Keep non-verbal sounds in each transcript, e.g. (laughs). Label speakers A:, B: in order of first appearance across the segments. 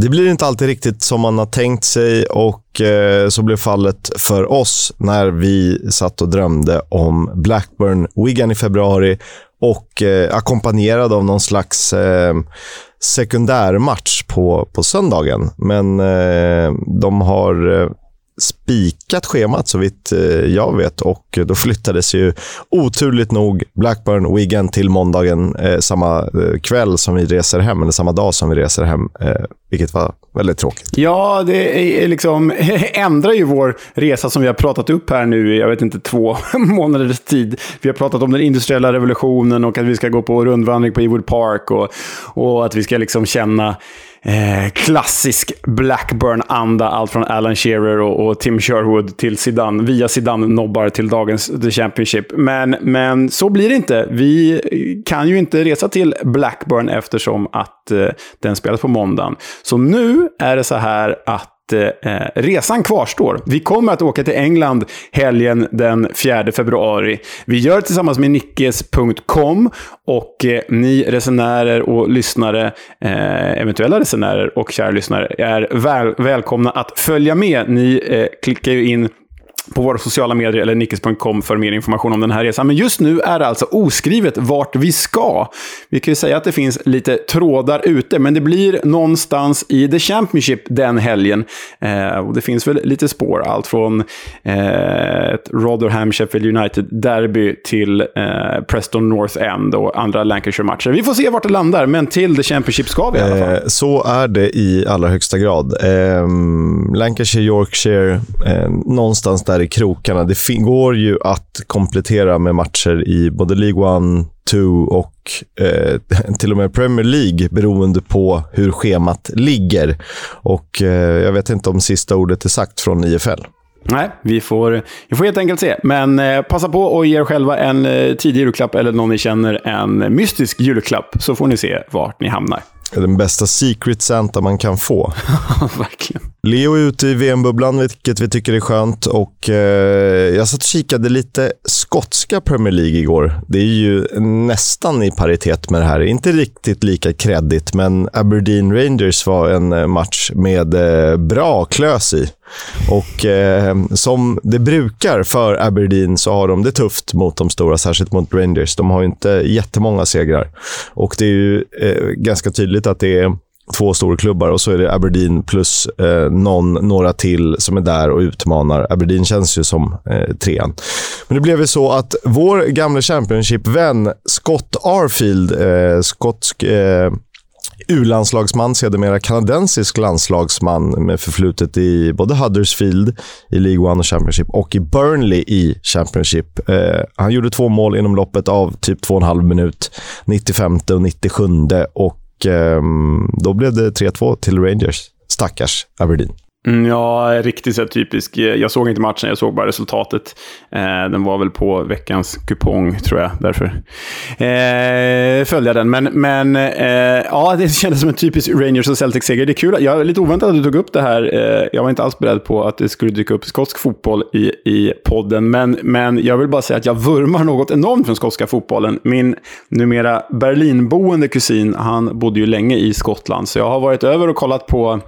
A: Det blir inte alltid riktigt som man har tänkt sig och eh, så blev fallet för oss när vi satt och drömde om Blackburn Wigan i februari och eh, ackompanjerad av någon slags eh, sekundärmatch på, på söndagen. Men eh, de har eh, spikat schemat så vitt eh, jag vet och då flyttades ju oturligt nog Blackburn Wigan till måndagen eh, samma eh, kväll som vi reser hem, eller samma dag som vi reser hem, eh, vilket var väldigt tråkigt.
B: Ja, det är liksom, (laughs) ändrar ju vår resa som vi har pratat upp här nu i, jag vet inte, två (laughs) månaders tid. Vi har pratat om den industriella revolutionen och att vi ska gå på rundvandring på Ewood Park och, och att vi ska liksom känna eh, klassisk Blackburn-anda. Allt från Alan Shearer och, och, Tim Sherwood till Zidane. Via Zidane-nobbar till dagens The Championship. Men, men så blir det inte. Vi kan ju inte resa till Blackburn eftersom att eh, den spelas på måndagen. Så nu är det så här att eh, resan kvarstår. Vi kommer att åka till England helgen den 4 februari. Vi gör det tillsammans med nickes.com och eh, ni resenärer och lyssnare, eh, eventuella resenärer och kära lyssnare, är väl, välkomna att följa med. Ni eh, klickar ju in på våra sociala medier eller nickes.com för mer information om den här resan. Men just nu är det alltså oskrivet vart vi ska. Vi kan ju säga att det finns lite trådar ute, men det blir någonstans i The Championship den helgen. Eh, och det finns väl lite spår, allt från eh, ett Rotherham Sheffield United-derby till eh, Preston North End och andra Lancashire-matcher. Vi får se vart det landar, men till The Championship ska vi i alla fall. Eh,
A: så är det i allra högsta grad. Ehm, Lancashire, Yorkshire, eh, någonstans där där i krokarna. Det går ju att komplettera med matcher i både League 1, 2 och eh, (laughs) till och med Premier League beroende på hur schemat ligger. Och eh, Jag vet inte om sista ordet är sagt från IFL.
B: Nej, vi får, vi får helt enkelt se. Men eh, passa på och ge er själva en eh, tidig julklapp eller någon ni känner en mystisk julklapp, så får ni se vart ni hamnar.
A: Den bästa Secret Santa man kan få. (laughs)
B: Verkligen.
A: Leo är ute i VM-bubblan, vilket vi tycker är skönt. Och, eh, jag satt och kikade lite skotska Premier League igår. Det är ju nästan i paritet med det här. Inte riktigt lika kreddigt, men Aberdeen Rangers var en eh, match med eh, bra klös i. Och eh, som det brukar för Aberdeen så har de det tufft mot de stora, särskilt mot Rangers. De har ju inte jättemånga segrar. Och det är ju eh, ganska tydligt att det är två storklubbar och så är det Aberdeen plus eh, någon, några till som är där och utmanar. Aberdeen känns ju som eh, trean. Men det blev ju så att vår gamla Championship-vän Scott Arfield, eh, skotsk eh, U-landslagsman, sedermera kanadensisk landslagsman med förflutet i både Huddersfield i League One och Championship och i Burnley i Championship. Eh, han gjorde två mål inom loppet av typ två och en halv minut, 95 och 97 och eh, då blev det 3-2 till Rangers. Stackars Aberdeen.
B: Mm, ja, riktigt så typisk. Jag såg inte matchen, jag såg bara resultatet. Eh, den var väl på veckans kupong, tror jag. Därför eh, följde jag den. Men, men eh, ja, det kändes som en typisk Rangers och Celtics-seger. Det är kul. Jag är lite oväntat att du tog upp det här. Eh, jag var inte alls beredd på att det skulle dyka upp skotsk fotboll i, i podden. Men, men jag vill bara säga att jag vurmar något enormt för den skotska fotbollen. Min numera Berlinboende kusin, han bodde ju länge i Skottland. Så jag har varit över och kollat på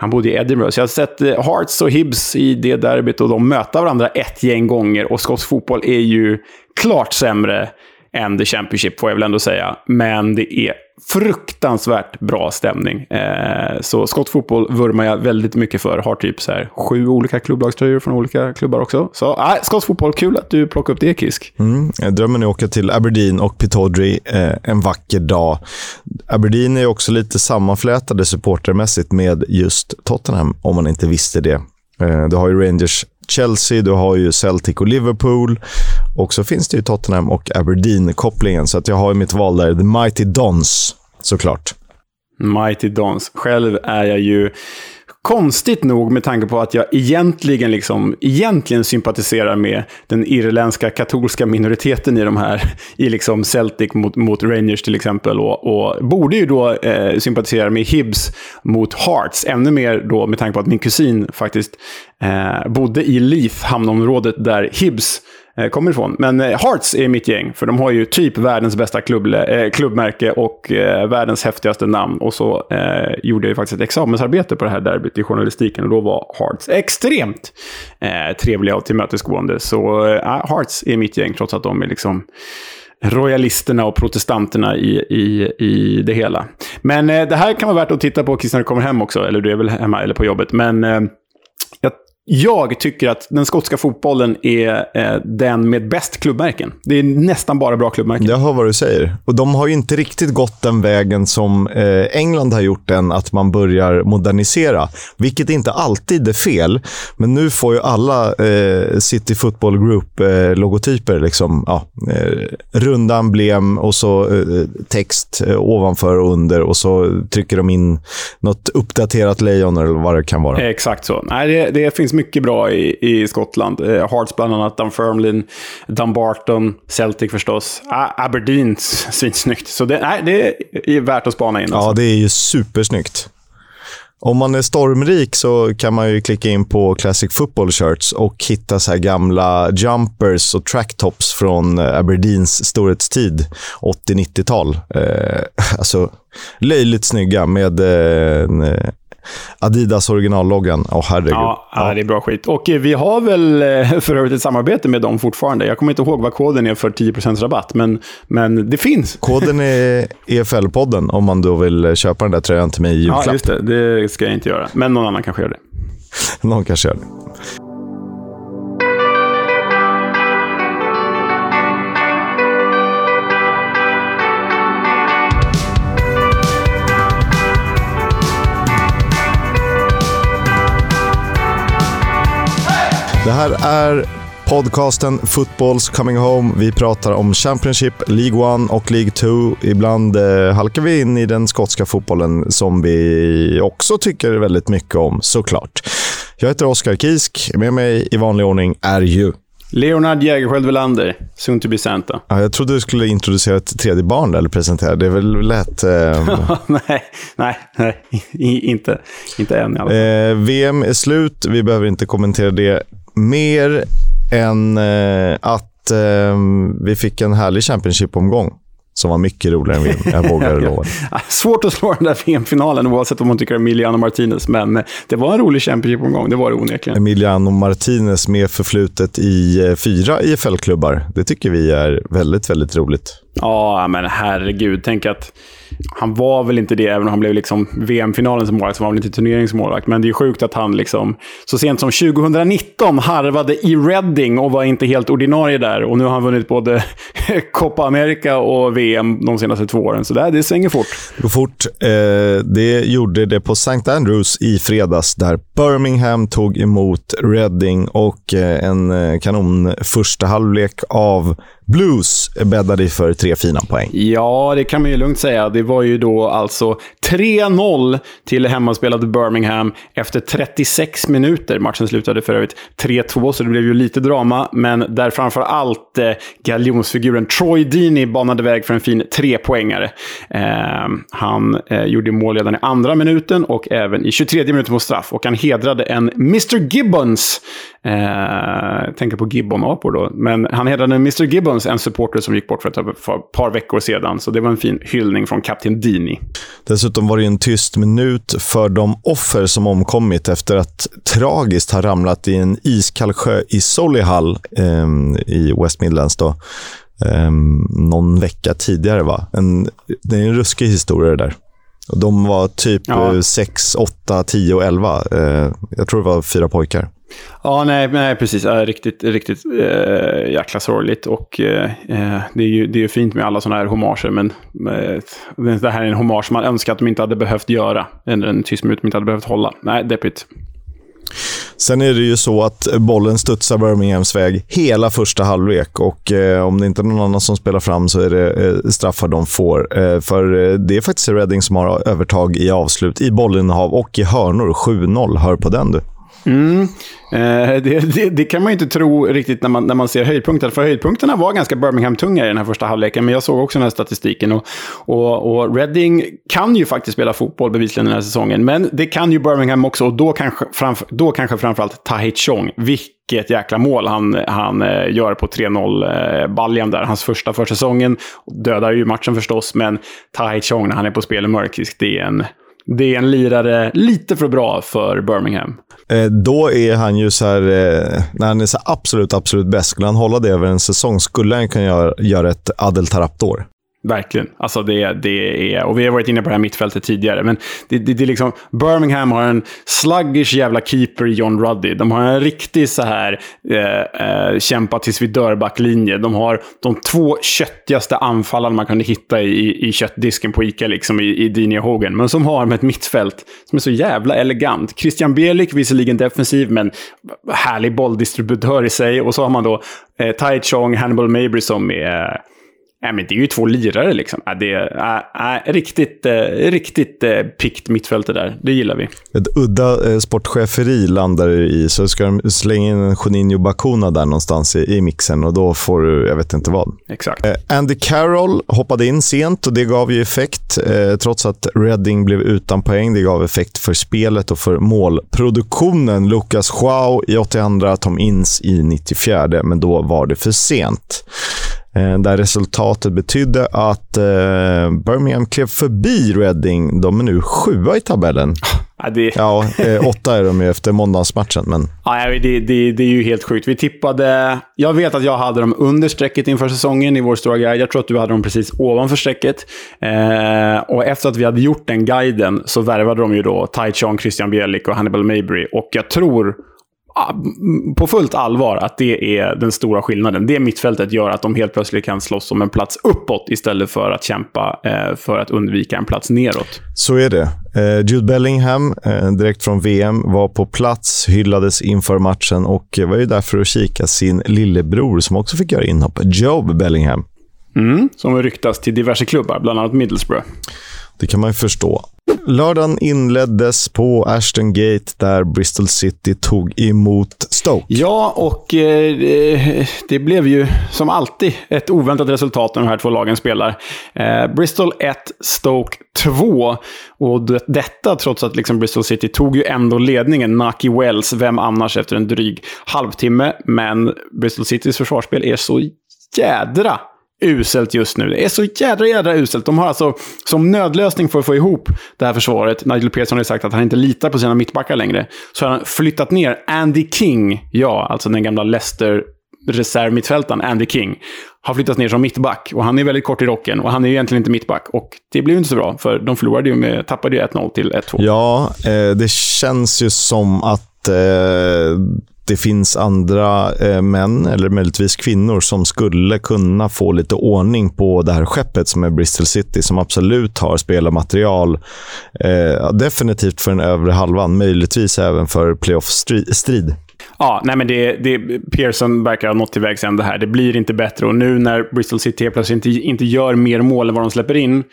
B: han bodde i Edinburgh. Så jag har sett eh, Hearts och Hibs i det derbyt och de möta varandra ett gäng gånger. Och skotsk fotboll är ju klart sämre än The Championship, får jag väl ändå säga. Men det är fruktansvärt bra stämning. Eh, så skottfotboll vurmar jag väldigt mycket för. Har typ så här sju olika klubblagströjor från olika klubbar också. Så eh, skottfotboll, kul att du plockar upp det, Kisk.
A: Mm, drömmen är att åka till Aberdeen och Pittodrie eh, en vacker dag. Aberdeen är också lite sammanflätade supportermässigt med just Tottenham, om man inte visste det. Eh, du har ju Rangers Chelsea, du har ju Celtic och Liverpool. Och så finns det ju Tottenham och Aberdeen-kopplingen. Så att jag har mitt val där The Mighty Dons, såklart.
B: Mighty Dons. Själv är jag ju Konstigt nog med tanke på att jag egentligen, liksom, egentligen sympatiserar med den irländska katolska minoriteten i de här, i liksom Celtic mot, mot Rangers till exempel. Och, och borde ju då eh, sympatisera med Hibs mot Hearts. Ännu mer då med tanke på att min kusin faktiskt eh, bodde i Leith, hamnområdet där Hibs Eh, kommer ifrån. Men eh, Hearts är mitt gäng, för de har ju typ världens bästa klubb, eh, klubbmärke och eh, världens häftigaste namn. Och så eh, gjorde jag ju faktiskt ett examensarbete på det här derbyt i journalistiken och då var Hearts extremt eh, trevliga och tillmötesgående. Så eh, ah, Hearts är mitt gäng, trots att de är liksom royalisterna och protestanterna i, i, i det hela. Men eh, det här kan vara värt att titta på Chris när du kommer hem också, eller du är väl hemma eller på jobbet. Men eh, jag jag tycker att den skotska fotbollen är eh, den med bäst klubbmärken. Det är nästan bara bra klubbmärken.
A: Jag hör vad du säger. Och de har ju inte riktigt gått den vägen som eh, England har gjort än, att man börjar modernisera. Vilket inte alltid är fel, men nu får ju alla eh, City Football Group-logotyper. liksom, ja, eh, runda emblem och så eh, text eh, ovanför och under och så trycker de in något uppdaterat lejon eller vad det kan vara.
B: Exakt så. Nej, det, det finns mycket bra i, i Skottland. Eh, Hearts bland annat, Dunfermline, Dumbarton, Celtic förstås. Ah, Aberdeen, svinsnyggt. Så det, nej, det är värt att spana in.
A: Alltså. Ja, det är ju supersnyggt. Om man är stormrik så kan man ju klicka in på Classic Football Shirts och hitta så gamla jumpers och tracktops från Aberdeens storhetstid, 80-90-tal. Eh, (laughs) alltså, löjligt snygga med eh, Adidas originalloggan. Åh, oh, herregud.
B: Ja, ja, det är bra skit. Och vi har väl eh, för övrigt ett samarbete med dem fortfarande. Jag kommer inte ihåg vad koden är för 10% rabatt, men, men det finns.
A: Koden är EFL-podden om man då vill köpa den där tröjan till mig i julklapp.
B: Ja, just det. Det ska jag inte göra. Men någon annan kanske gör det.
A: någon kanske gör det. Det här är podcasten Footballs Coming Home. Vi pratar om Championship, League 1 och League 2. Ibland eh, halkar vi in i den skotska fotbollen som vi också tycker väldigt mycket om, såklart. Jag heter Oskar Kisk. Med mig i vanlig ordning är ju
B: Leonard Jägerskiöld Welander, soon to be Santa.
A: Ja, jag trodde du skulle introducera ett tredje barn eller presentera. Det är väl lätt... (laughs) Eh...
B: nej, nej, nej, inte, inte än i alla fall.
A: Eh, VM är slut. Vi behöver inte kommentera det mer än eh, att eh, vi fick en härlig Championship-omgång som var mycket roligare än VM. Jag vågar (laughs) lova.
B: Svårt att slå den där VM-finalen oavsett om man tycker Emiliano Martinez, men det var en rolig Championship-omgång. Det var det onekligen.
A: Emiliano Martinez med förflutet i eh, fyra IFL-klubbar. Det tycker vi är väldigt, väldigt roligt.
B: Ja, men herregud. Tänk att han var väl inte det, även om han blev liksom VM-finalens målvakt, så var han väl inte turneringsmålvakt. Men det är sjukt att han liksom, så sent som 2019 harvade i Reading och var inte helt ordinarie där. Och nu har han vunnit både (laughs) Copa America och VM de senaste två åren. Så det, det svänger fort.
A: Det går fort. Eh, det gjorde det på St. Andrews i fredags, där Birmingham tog emot Reading och eh, en eh, kanon första halvlek av Blues bäddade för tre fina poäng.
B: Ja, det kan man ju lugnt säga. Det var ju då alltså 3-0 till hemmaspelade Birmingham efter 36 minuter. Matchen slutade för övrigt 3-2, så det blev ju lite drama. Men där framför allt eh, galjonsfiguren Troy Deeney banade väg för en fin trepoängare. Eh, han eh, gjorde mål redan i andra minuten och även i 23 minuten på straff. Och han hedrade en Mr Gibbons. Eh, tänker på Gibbon-apor då. Men han hedrade en Mr Gibbons, en supporter som gick bort för ett par veckor sedan. Så det var en fin hyllning från kapten Deeney.
A: Dessutom var det en tyst minut för de offer som omkommit efter att tragiskt ha ramlat i en iskall sjö i Solihull eh, i West Midlands. Då. Eh, någon vecka tidigare. Va? En, det är en ruskig historia det där. De var typ ja. 6, 8, 10 och 11. Eh, jag tror det var fyra pojkar.
B: Ja, nej, nej precis. Riktigt, riktigt äh, jäkla sorgligt. Och äh, det, är ju, det är ju fint med alla sådana här hommager, men äh, det här är en hommage man önskar att de inte hade behövt göra. Eller en tyst minut de inte hade behövt hålla. Nej, deppigt.
A: Sen är det ju så att bollen studsar Birminghams väg hela första halvlek och eh, om det inte är någon annan som spelar fram så är det eh, straffar de får. Eh, för det är faktiskt Reading som har övertag i avslut, i bollinnehav och i hörnor. 7-0. Hör på den du.
B: Mm. Eh, det, det, det, kan man ju inte tro riktigt när man, när man ser höjdpunkterna. För höjdpunkterna var ganska Birmingham-tunga i den här första halvleken. Men jag såg också den här statistiken. Och, och, och Reading kan ju faktiskt spela fotboll bevisligen den här säsongen. Men det kan ju Birmingham också. Och då kanske, framför, då kanske framförallt Tahit Chong. Vilket jäkla mål han, han eh, gör på 3-0-baljan eh, där. Hans första för säsongen. Dödar ju matchen förstås. Men Tahit Chong när han är på spel i mörkrisk, det är en det är en lirare lite för bra för Birmingham.
A: Eh, då är han ju så här, eh, när han är så absolut, absolut bäst, skulle han hålla det över en säsong skulle han kunna göra, göra ett Adel Taraptor.
B: Verkligen. Alltså det, det är, och vi har varit inne på det här mittfältet tidigare, men det, det, det är liksom, Birmingham har en sluggish jävla keeper i John Ruddy. De har en riktig så här eh, eh, kämpa tills vi dör-backlinje. De har de två köttigaste anfallarna man kunde hitta i, i köttdisken på Ica, liksom i, i Dini och Hogan. Men som har med ett mittfält som är så jävla elegant. Christian Bielik, visserligen defensiv, men härlig bolldistributör i sig. Och så har man då eh, Tai Chong, Hannibal Mabry som är Nej, men det är ju två lirare liksom. Det är äh, riktigt, äh, riktigt äh, pikt mittfältet där. Det gillar vi.
A: Ett udda äh, sportcheferi landar i, så ska de slänga in en Juninho Bacuna där någonstans i, i mixen och då får du, jag vet inte vad.
B: Exakt.
A: Andy Carroll hoppade in sent och det gav ju effekt. trots att Reading blev utan poäng. Det gav effekt för spelet och för målproduktionen. Lucas Joao i 82, Tom Inns i 94, men då var det för sent. Eh, där resultatet betydde att eh, Birmingham klev förbi Reading. De är nu sjua i tabellen. Ja, det... ja eh, åtta är de ju efter måndagsmatchen. Men...
B: Ja, det, det, det är ju helt sjukt. Vi tippade... Jag vet att jag hade dem under strecket inför säsongen i vår stora guide. Jag tror att du hade dem precis ovanför strecket. Eh, och efter att vi hade gjort den guiden så värvade de ju då Tai Chong, Christian Bielik och Hannibal Mabry. Och jag tror på fullt allvar att det är den stora skillnaden. Det mittfältet gör att de helt plötsligt kan slåss om en plats uppåt istället för att kämpa eh, för att undvika en plats neråt.
A: Så är det. Eh, Jude Bellingham, eh, direkt från VM, var på plats, hyllades inför matchen och var ju där för att kika sin lillebror som också fick göra inhopp, Job Bellingham.
B: Mm, som ryktas till diverse klubbar, bland annat Middlesbrough.
A: Det kan man ju förstå. Lördagen inleddes på Ashton Gate där Bristol City tog emot Stoke.
B: Ja, och eh, det blev ju som alltid ett oväntat resultat när de här två lagen spelar. Eh, Bristol 1, Stoke 2. Och detta trots att liksom Bristol City tog ju ändå ledningen. Naki Wells, vem annars efter en dryg halvtimme. Men Bristol Citys försvarsspel är så jädra uselt just nu. Det är så jädra, jädra uselt. De har alltså som nödlösning för att få ihop det här försvaret, Nigel Pearson har sagt att han inte litar på sina mittbackar längre, så har han flyttat ner Andy King, ja, alltså den gamla Leicester reservmittfältaren Andy King har flyttats ner som mittback. Och han är väldigt kort i rocken och han är ju egentligen inte mittback. Och det blev inte så bra, för de förlorade ju med, tappade ju 1-0 till 1-2.
A: Ja, eh, det känns ju som att eh, det finns andra eh, män, eller möjligtvis kvinnor, som skulle kunna få lite ordning på det här skeppet som är Bristol City, som absolut har spelarmaterial. Eh, definitivt för den övre halvan, möjligtvis även för playoff-strid.
B: Ja, nej men det, det, Pearson verkar ha nått till vägs ände här. Det blir inte bättre och nu när Bristol City plötsligt inte, inte gör mer mål än vad de släpper in,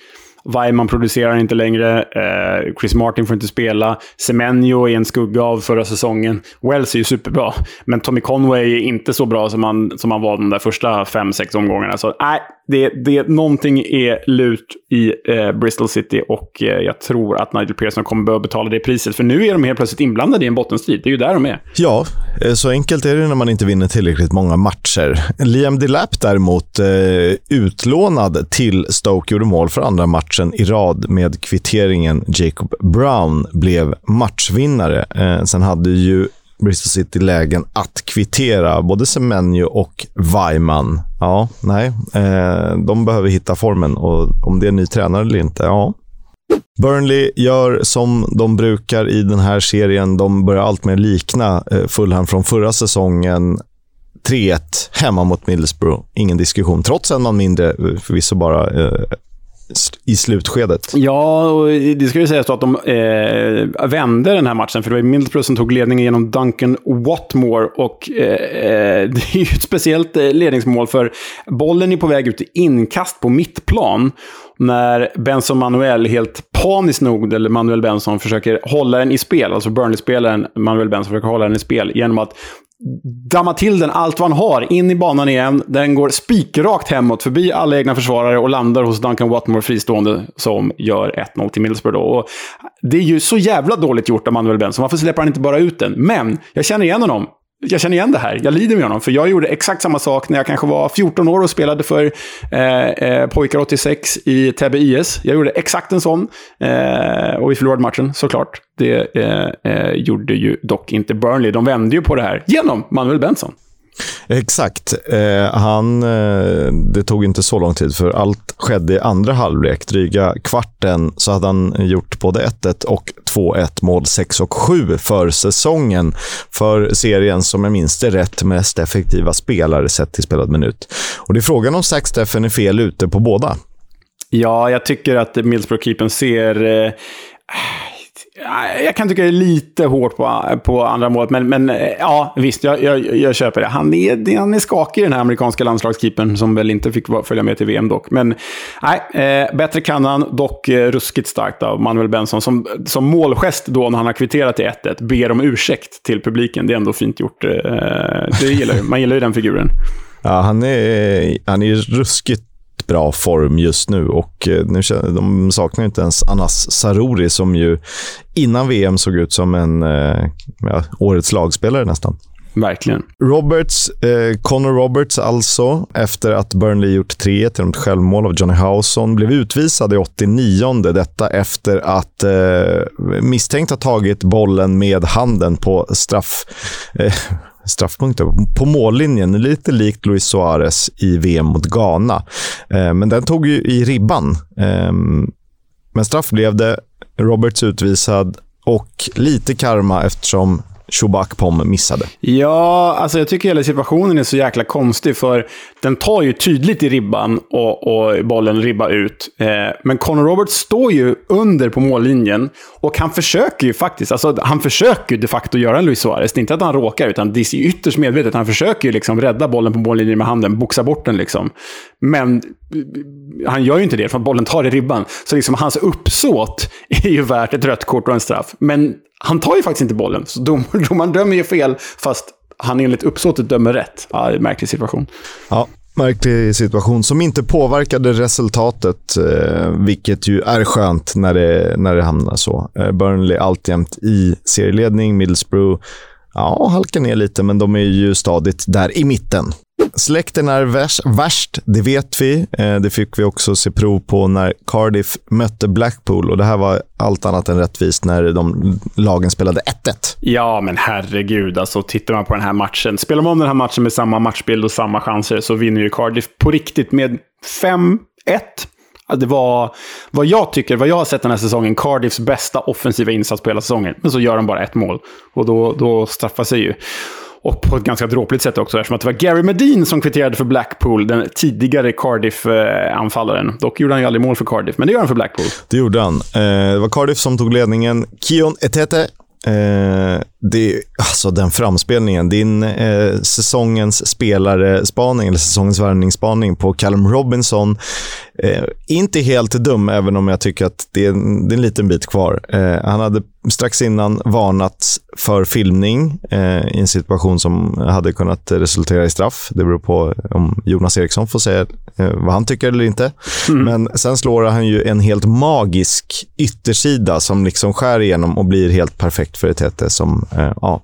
B: Weimann producerar inte längre. Eh, Chris Martin får inte spela. Semenyo är en skugga av förra säsongen. Wells är ju superbra. Men Tommy Conway är inte så bra som han, som han var de där första fem, sex omgångarna. Så nej, det, det, någonting är lut i eh, Bristol City och eh, jag tror att Nigel Pearson kommer behöva betala det priset. För nu är de helt plötsligt inblandade i en bottenstrid. Det är ju där de är.
A: Ja, eh, så enkelt är det när man inte vinner tillräckligt många matcher. Liam Delap däremot, eh, utlånad till Stoke, gjorde mål för andra matchen i rad med kvitteringen. Jacob Brown blev matchvinnare. Eh, sen hade ju Bristol City lägen att kvittera både Semenyo och Weimann. Ja, nej. Eh, de behöver hitta formen och om det är ny tränare eller inte, ja. Burnley gör som de brukar i den här serien. De börjar alltmer likna eh, Fulham från förra säsongen. 3-1 hemma mot Middlesbrough. Ingen diskussion, trots en man mindre. Eh, förvisso bara eh, i slutskedet.
B: Ja, och det ska ju sägas att de eh, vände den här matchen, för det var Middlesbrough som tog ledningen genom Duncan Watmore. Och eh, eh (laughs) det är ju ett speciellt eh, ledningsmål, för bollen är på väg ut i inkast på mittplan. När Benson Manuel, helt paniskt nog, eller Manuel Benson, försöker hålla den i spel. Alltså Burnley-spelaren Manuel Benson försöker hålla den i spel genom att damma till den allt vad han har, in i banan igen. Den går spikrakt hemåt, förbi alla egna försvarare och landar hos Duncan Watmore fristående, som gör 1-0 till Middlesbrough. Då. Och det är ju så jävla dåligt gjort av Manuel Benson. Varför släpper han inte bara ut den? Men jag känner igen honom jag känner igen det här. Jag lider med honom. För jag gjorde exakt samma sak när jag kanske var 14 år och spelade för eh, eh, Pojkar 86 i Täby IS. Jag gjorde exakt en sån. Eh, och vi förlorade matchen, såklart. Det eh, eh, gjorde ju dock inte Burnley. De vände ju på det här genom Manuel Benson.
A: Exakt. Eh, han, eh, det tog inte så lång tid, för allt skedde i andra halvlek. Dryga kvarten så hade han gjort både 1-1 och 2-1 mål 6 och 7 för säsongen. För serien, som jag minns det rätt, mest effektiva spelare sett till spelad minut. Och det är frågan om Zack Steffen är fel ute på båda.
B: Ja, jag tycker att Middlesbrough-keepern ser... Eh jag kan tycka det är lite hårt på, på andra målet, men, men eh, ja, visst, jag, jag, jag köper det. Han är, han är skakig, den här amerikanska landslagskeepern, som väl inte fick följa med till VM dock. Men nej, eh, bättre kan han, dock eh, ruskigt starkt av Manuel Benson, som, som målgest då när han har kvitterat till 1-1, ber om ursäkt till publiken. Det är ändå fint gjort. Eh, det gillar, man gillar ju den figuren.
A: Ja, han är, han är ruskigt bra form just nu och eh, nu, de saknar inte ens Anas Sarori som ju innan VM såg ut som en eh, ja, årets lagspelare nästan.
B: Verkligen.
A: Roberts, eh, Connor Roberts alltså, efter att Burnley gjort 3-1 genom ett självmål av Johnny Howson, blev utvisad i 89 Detta efter att eh, misstänkt ha tagit bollen med handen på straff... Eh, straffpunkter på mållinjen, lite likt Luis Suarez i VM mot Ghana. Eh, men den tog ju i ribban. Eh, men straff blev det. Roberts utvisad och lite karma eftersom Chubak Pom missade.
B: Ja, alltså jag tycker hela situationen är så jäkla konstig, för den tar ju tydligt i ribban och, och bollen ribbar ut. Eh, men Conor Roberts står ju under på mållinjen och han försöker ju faktiskt, alltså han försöker ju de facto göra en Luis Suarez. Det är inte att han råkar, utan det är ytterst medvetet. Han försöker ju liksom rädda bollen på mållinjen med handen, boxa bort den liksom. Men han gör ju inte det, för att bollen tar i ribban. Så liksom hans uppsåt (laughs) är ju värt ett rött kort och en straff. Men han tar ju faktiskt inte bollen, så dom, (laughs) domaren dömer ju fel, fast han enligt uppsåtet dömer rätt. Ja, det är en märklig situation.
A: Ja, märklig situation som inte påverkade resultatet, eh, vilket ju är skönt när det, när det hamnar så. Eh, Burnley alltjämt i serieledning, Middlesbrough ja, halkar ner lite, men de är ju stadigt där i mitten. Släkten är värst, det vet vi. Eh, det fick vi också se prov på när Cardiff mötte Blackpool och det här var allt annat än rättvist när de lagen spelade 1-1.
B: Ja, men herregud. Alltså, tittar man på den här matchen. Spelar man om den här matchen med samma matchbild och samma chanser så vinner ju Cardiff på riktigt med 5-1. Det var, vad jag tycker, vad jag har sett den här säsongen, Cardiffs bästa offensiva insats på hela säsongen. Men så gör de bara ett mål. Och då, då straffar sig ju. Och på ett ganska dråpligt sätt också, eftersom att det var Gary Medin som kvitterade för Blackpool, den tidigare Cardiff-anfallaren. Dock gjorde han ju aldrig mål för Cardiff, men det gör han för Blackpool.
A: Det gjorde han. Eh, det var Cardiff som tog ledningen. Kion Etete Eh, det, alltså den framspelningen. Din eh, säsongens spelarspaning, eller säsongens värvningsspaning på Callum Robinson. Eh, inte helt dum, även om jag tycker att det är, det är en liten bit kvar. Eh, han hade strax innan varnats för filmning eh, i en situation som hade kunnat resultera i straff. Det beror på om Jonas Eriksson får säga eh, vad han tycker eller inte. Mm. Men sen slår han ju en helt magisk yttersida som liksom skär igenom och blir helt perfekt för ett Tete som eh, ja,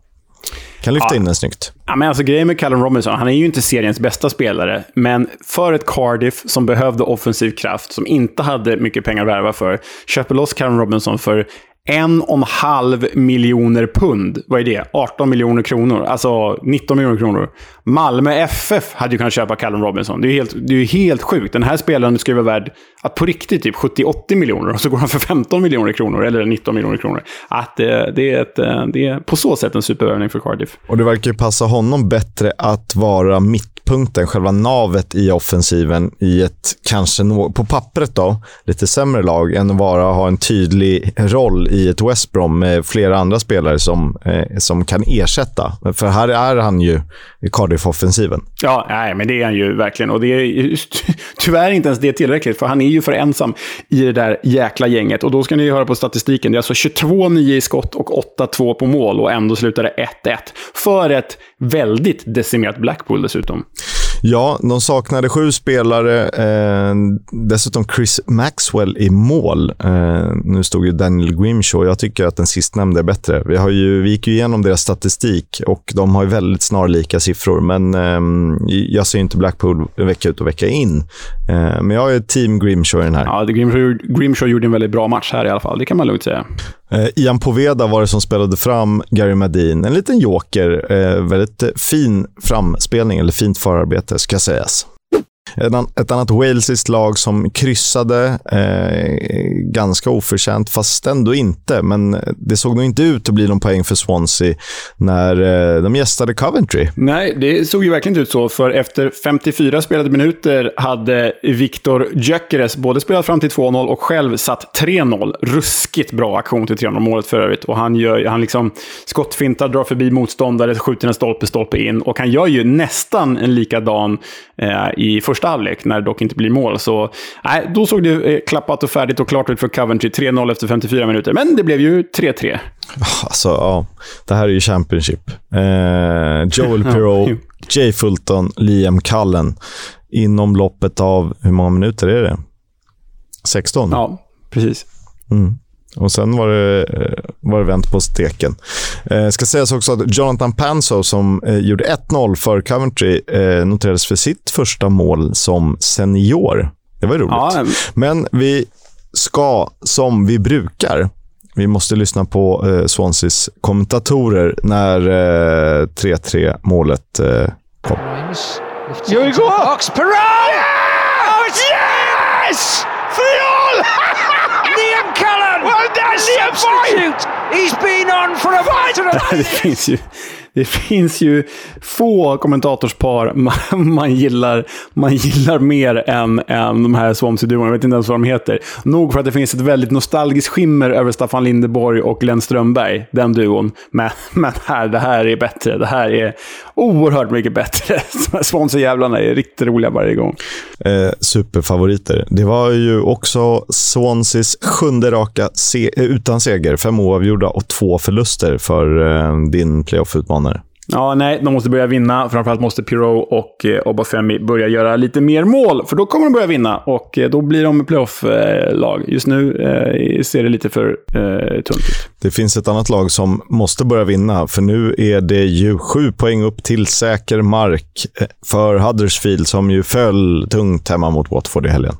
A: kan lyfta ja. in den snyggt.
B: Ja, men alltså, grejen med Callum Robinson, han är ju inte seriens bästa spelare, men för ett Cardiff som behövde offensiv kraft, som inte hade mycket pengar att värva för, köper loss Callum Robinson för en och en halv miljoner pund. Vad är det? 18 miljoner kronor. Alltså 19 miljoner kronor. Malmö FF hade ju kunnat köpa Callum Robinson. Det är ju helt, det är helt sjukt. Den här spelaren ska ju vara värd att på riktigt typ 70-80 miljoner och så går han för 15 miljoner kronor, eller 19 miljoner kronor. Att det, det, är ett, eh, det är på så sätt en superövning för Cardiff.
A: Och det verkar ju passa honom bättre att vara mittpunkten, själva navet i offensiven i ett, kanske no på pappret då, lite sämre lag än att bara ha en tydlig roll i ett West Brom med flera andra spelare som, eh, som kan ersätta. För här är han ju i Cardiff-offensiven.
B: Ja, nej, men det är han ju verkligen. Och det är (laughs) tyvärr inte ens det tillräckligt, för han är ju för ensam i det där jäkla gänget. Och då ska ni höra på statistiken. Det är alltså 22-9 i skott och 8-2 på mål och ändå slutar det 1-1. För ett väldigt decimerat Blackpool dessutom.
A: Ja, de saknade sju spelare. Eh, dessutom Chris Maxwell i mål. Eh, nu stod ju Daniel Grimshaw. Jag tycker att den sistnämnde är bättre. Vi, har ju, vi gick ju igenom deras statistik och de har ju väldigt snarlika siffror. Men eh, jag ser inte Blackpool vecka ut och vecka in. Eh, men jag är team Grimshaw i den här.
B: Ja, Grimshaw, Grimshaw gjorde en väldigt bra match här i alla fall. Det kan man lugnt säga.
A: Eh, Ian Poveda var det som spelade fram Gary Madin. En liten joker. Eh, väldigt eh, fin framspelning, eller fint förarbete ska sägas. Ett annat walesiskt lag som kryssade eh, ganska oförtjänt, fast ändå inte. Men det såg nog inte ut att bli någon poäng för Swansea när eh, de gästade Coventry.
B: Nej, det såg ju verkligen inte ut så. För efter 54 spelade minuter hade Viktor Gyökeres både spelat fram till 2-0 och själv satt 3-0. Ruskigt bra aktion till 3-0-målet för övrigt. Och han, gör, han liksom skottfintar, drar förbi motståndare, skjuter en stolpe, stolpe in. Och han gör ju nästan en likadan eh, i första halvlek, när det dock inte blir mål. Så nej, då såg det eh, klappat och färdigt och klart ut för Coventry. 3-0 efter 54 minuter, men det blev ju 3-3.
A: Alltså, ja. Det här är ju Championship. Eh, Joel (laughs) Pirou, Jay Fulton, Liam Cullen. Inom loppet av, hur många minuter är det? 16?
B: Ja, precis.
A: Mm. Och sen var det, eh, var det vänt på steken. Eh, ska sägas också att Jonathan Panso, som eh, gjorde 1-0 för Coventry, eh, noterades för sitt första mål som senior. Det var roligt. Ja. Men vi ska, som vi brukar, vi måste lyssna på eh, Swanseas kommentatorer när eh, 3-3 målet eh, kom. Here we go! Ox Perot! Yes! yes! 3 Liam Cullen! Well done, Liam Boy! He's been on for a fight! det, finns ju, det finns ju få kommentatorspar man, (laughs) man, gillar, man gillar mer än, än de här Swansea-duon. Jag vet inte ens vad de heter. Nog för att det finns ett väldigt nostalgiskt skimmer över Staffan Lindeborg och Glenn Strömberg, den duon. Men, men här, det här är bättre. Det här är oerhört mycket bättre. (laughs) Swansea-jävlarna är riktigt roliga varje gång. Eh, superfavoriter. Det var ju också Swanseas sjunde raka se utan seger. Fem oavgjorda och två förluster för eh, din playoff-utmaning.
B: Ja, nej, de måste börja vinna. Framförallt måste Pirou och eh, Obafemi börja göra lite mer mål, för då kommer de börja vinna och eh, då blir de playoff-lag. Just nu eh, ser det lite för eh, tunt ut.
A: Det finns ett annat lag som måste börja vinna, för nu är det ju sju poäng upp till säker mark eh, för Huddersfield som ju föll tungt hemma mot Watford i helgen.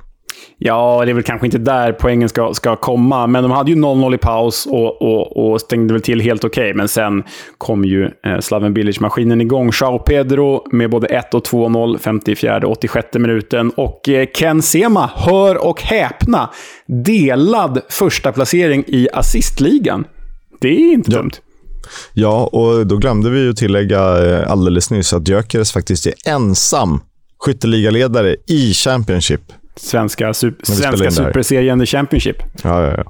B: Ja, det är väl kanske inte där poängen ska, ska komma. Men de hade ju 0-0 i paus och, och, och stängde väl till helt okej. Okay. Men sen kom ju eh, Slaven Bilic-maskinen igång. Jao Pedro med både 1 och 2-0, 54 och 86 minuten. Och eh, Ken Sema, hör och häpna, delad första placering i assistligan. Det är inte ja. dumt.
A: Ja, och då glömde vi ju tillägga eh, alldeles nyss att Gyökeres faktiskt är ensam skytteligaledare i Championship.
B: Svenska, super, svenska superserien The Championship.
A: Ja, ja, ja.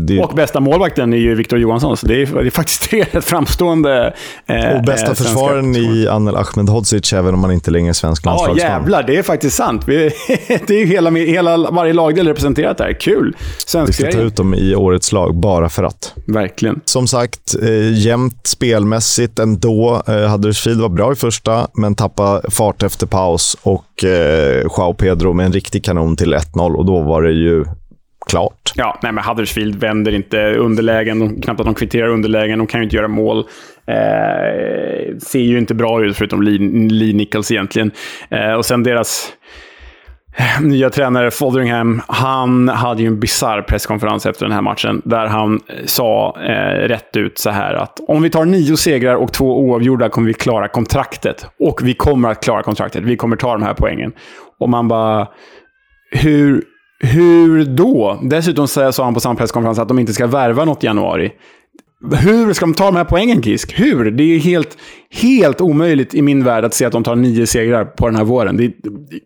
B: Det... Och bästa målvakten är ju Victor Johansson, så det är, det är faktiskt (laughs) tre rätt framstående
A: eh, Och bästa eh, försvararen i Anel Ahmedhodzic, även om man inte längre är svensk landslagsman.
B: Ja, jävlar. Det är faktiskt sant. (laughs) det är ju hela, hela, varje lagdel representerat där. Kul.
A: Svensk Vi ska ta ut dem i årets lag, bara för att.
B: Verkligen.
A: Som sagt, eh, jämnt spelmässigt ändå. Eh, Huddersfield var bra i första, men tappade fart efter paus. Och eh, Joao Pedro med en riktig kanon till 1-0 och då var det ju klart.
B: Ja, nej, men Huddersfield vänder inte underlägen. De, knappt att de kvitterar underlägen. De kan ju inte göra mål. Eh, ser ju inte bra ut, förutom Lee, Lee Nichols egentligen. Eh, och sen deras eh, nya tränare Fotheringham, han hade ju en bizarr presskonferens efter den här matchen där han eh, sa eh, rätt ut så här att om vi tar nio segrar och två oavgjorda kommer vi klara kontraktet. Och vi kommer att klara kontraktet. Vi kommer ta de här poängen. Och man bara... Hur, hur då? Dessutom sa han på samma presskonferens att de inte ska värva något i januari. Hur ska de ta de här poängen, Kisk? Hur? Det är helt, helt omöjligt i min värld att se att de tar nio segrar på den här våren. Det,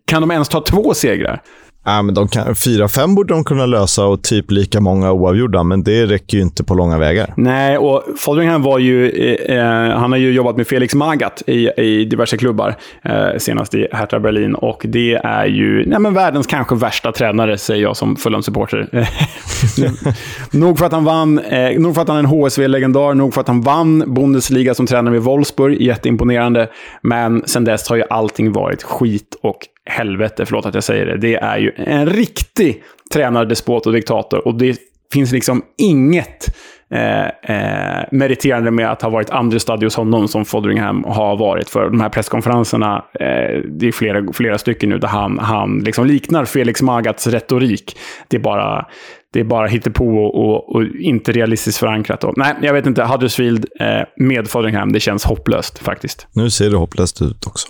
B: kan de ens ta två segrar?
A: Ja, men de kan, fyra, fem borde de kunna lösa och typ lika många oavgjorda, men det räcker ju inte på långa vägar.
B: Nej, och Fotheringham var ju... Eh, eh, han har ju jobbat med Felix Magath i, i diverse klubbar, eh, senast i Hertha Berlin. Och det är ju nej, men världens kanske värsta tränare, säger jag som Fulham-supporter. (laughs) nog för att han vann, eh, nog för att han är en HSV-legendar, nog för att han vann Bundesliga som tränare med Wolfsburg, jätteimponerande. Men sen dess har ju allting varit skit och helvete, förlåt att jag säger det. Det är ju en riktig tränardespot och diktator. Och det finns liksom inget eh, eh, meriterande med att ha varit understudy hos honom som Fotheringham har varit. För de här presskonferenserna, eh, det är flera, flera stycken nu där han, han liksom liknar Felix Magats retorik. Det är bara, det är bara hittepå och, och, och inte realistiskt förankrat. Och, nej, jag vet inte. Huddersfield eh, med Fotheringham, det känns hopplöst faktiskt.
A: Nu ser det hopplöst ut också.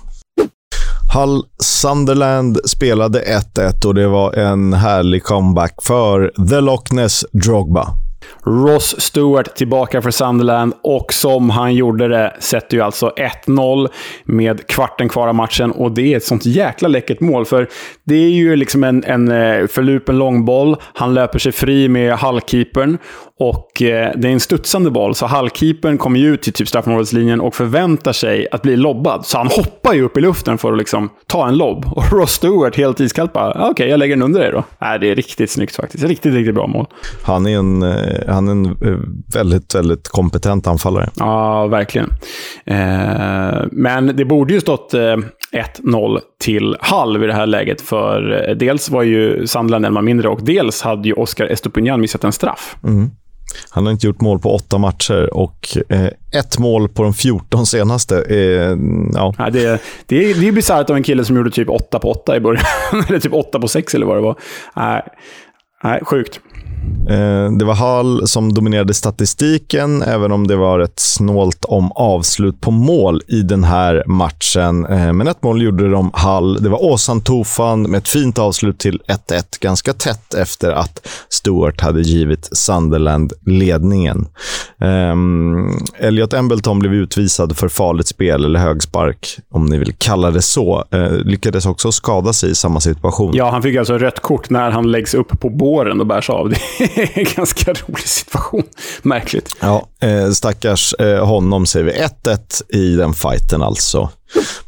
A: Hull Sunderland spelade 1-1 och det var en härlig comeback för The Loch Ness Drogba.
B: Ross Stewart tillbaka för Sunderland och som han gjorde det sätter ju alltså 1-0 med kvarten kvar av matchen. Och det är ett sånt jäkla läckert mål, för det är ju liksom en, en eh, förlupen långboll. Han löper sig fri med hallkeepern och eh, det är en studsande boll, så hallkeepern kommer ju ut till typ straffområdeslinjen och förväntar sig att bli lobbad. Så han hoppar ju upp i luften för att liksom ta en lobb. (laughs) Och Ross Stewart helt iskallt bara, okej, okay, jag lägger den under dig då. Äh, det är riktigt snyggt faktiskt. Riktigt, riktigt bra mål.
A: Han är en, eh, han är en eh, väldigt, väldigt kompetent anfallare.
B: Ja, verkligen. Eh, men det borde ju stått eh, 1-0 till halv i det här läget. För eh, dels var ju Sandland en man mindre och dels hade ju Oscar Estopinian missat en straff.
A: Mm. Han har inte gjort mål på åtta matcher och eh, ett mål på de 14 senaste. Eh, ja.
B: ja. det, är, det, är, det är bisarrt av en kille som gjorde typ åtta på åtta i början. (laughs) eller typ åtta på sex eller vad det var. Nej, nej sjukt.
A: Eh, det var Hall som dominerade statistiken, även om det var ett snålt om avslut på mål i den här matchen. Eh, men ett mål gjorde de Hall. Det var Åsan Tofan med ett fint avslut till 1-1, ganska tätt efter att Stewart hade givit Sunderland ledningen. Um, Elliot Embleton blev utvisad för farligt spel, eller högspark, om ni vill kalla det så. Uh, lyckades också skada sig i samma situation.
B: Ja, han fick alltså rött kort när han läggs upp på båren och bärs av. (laughs) Är (laughs) en ganska rolig situation. Märkligt.
A: Ja, eh, stackars eh, honom säger vi. 1-1 i den fighten alltså.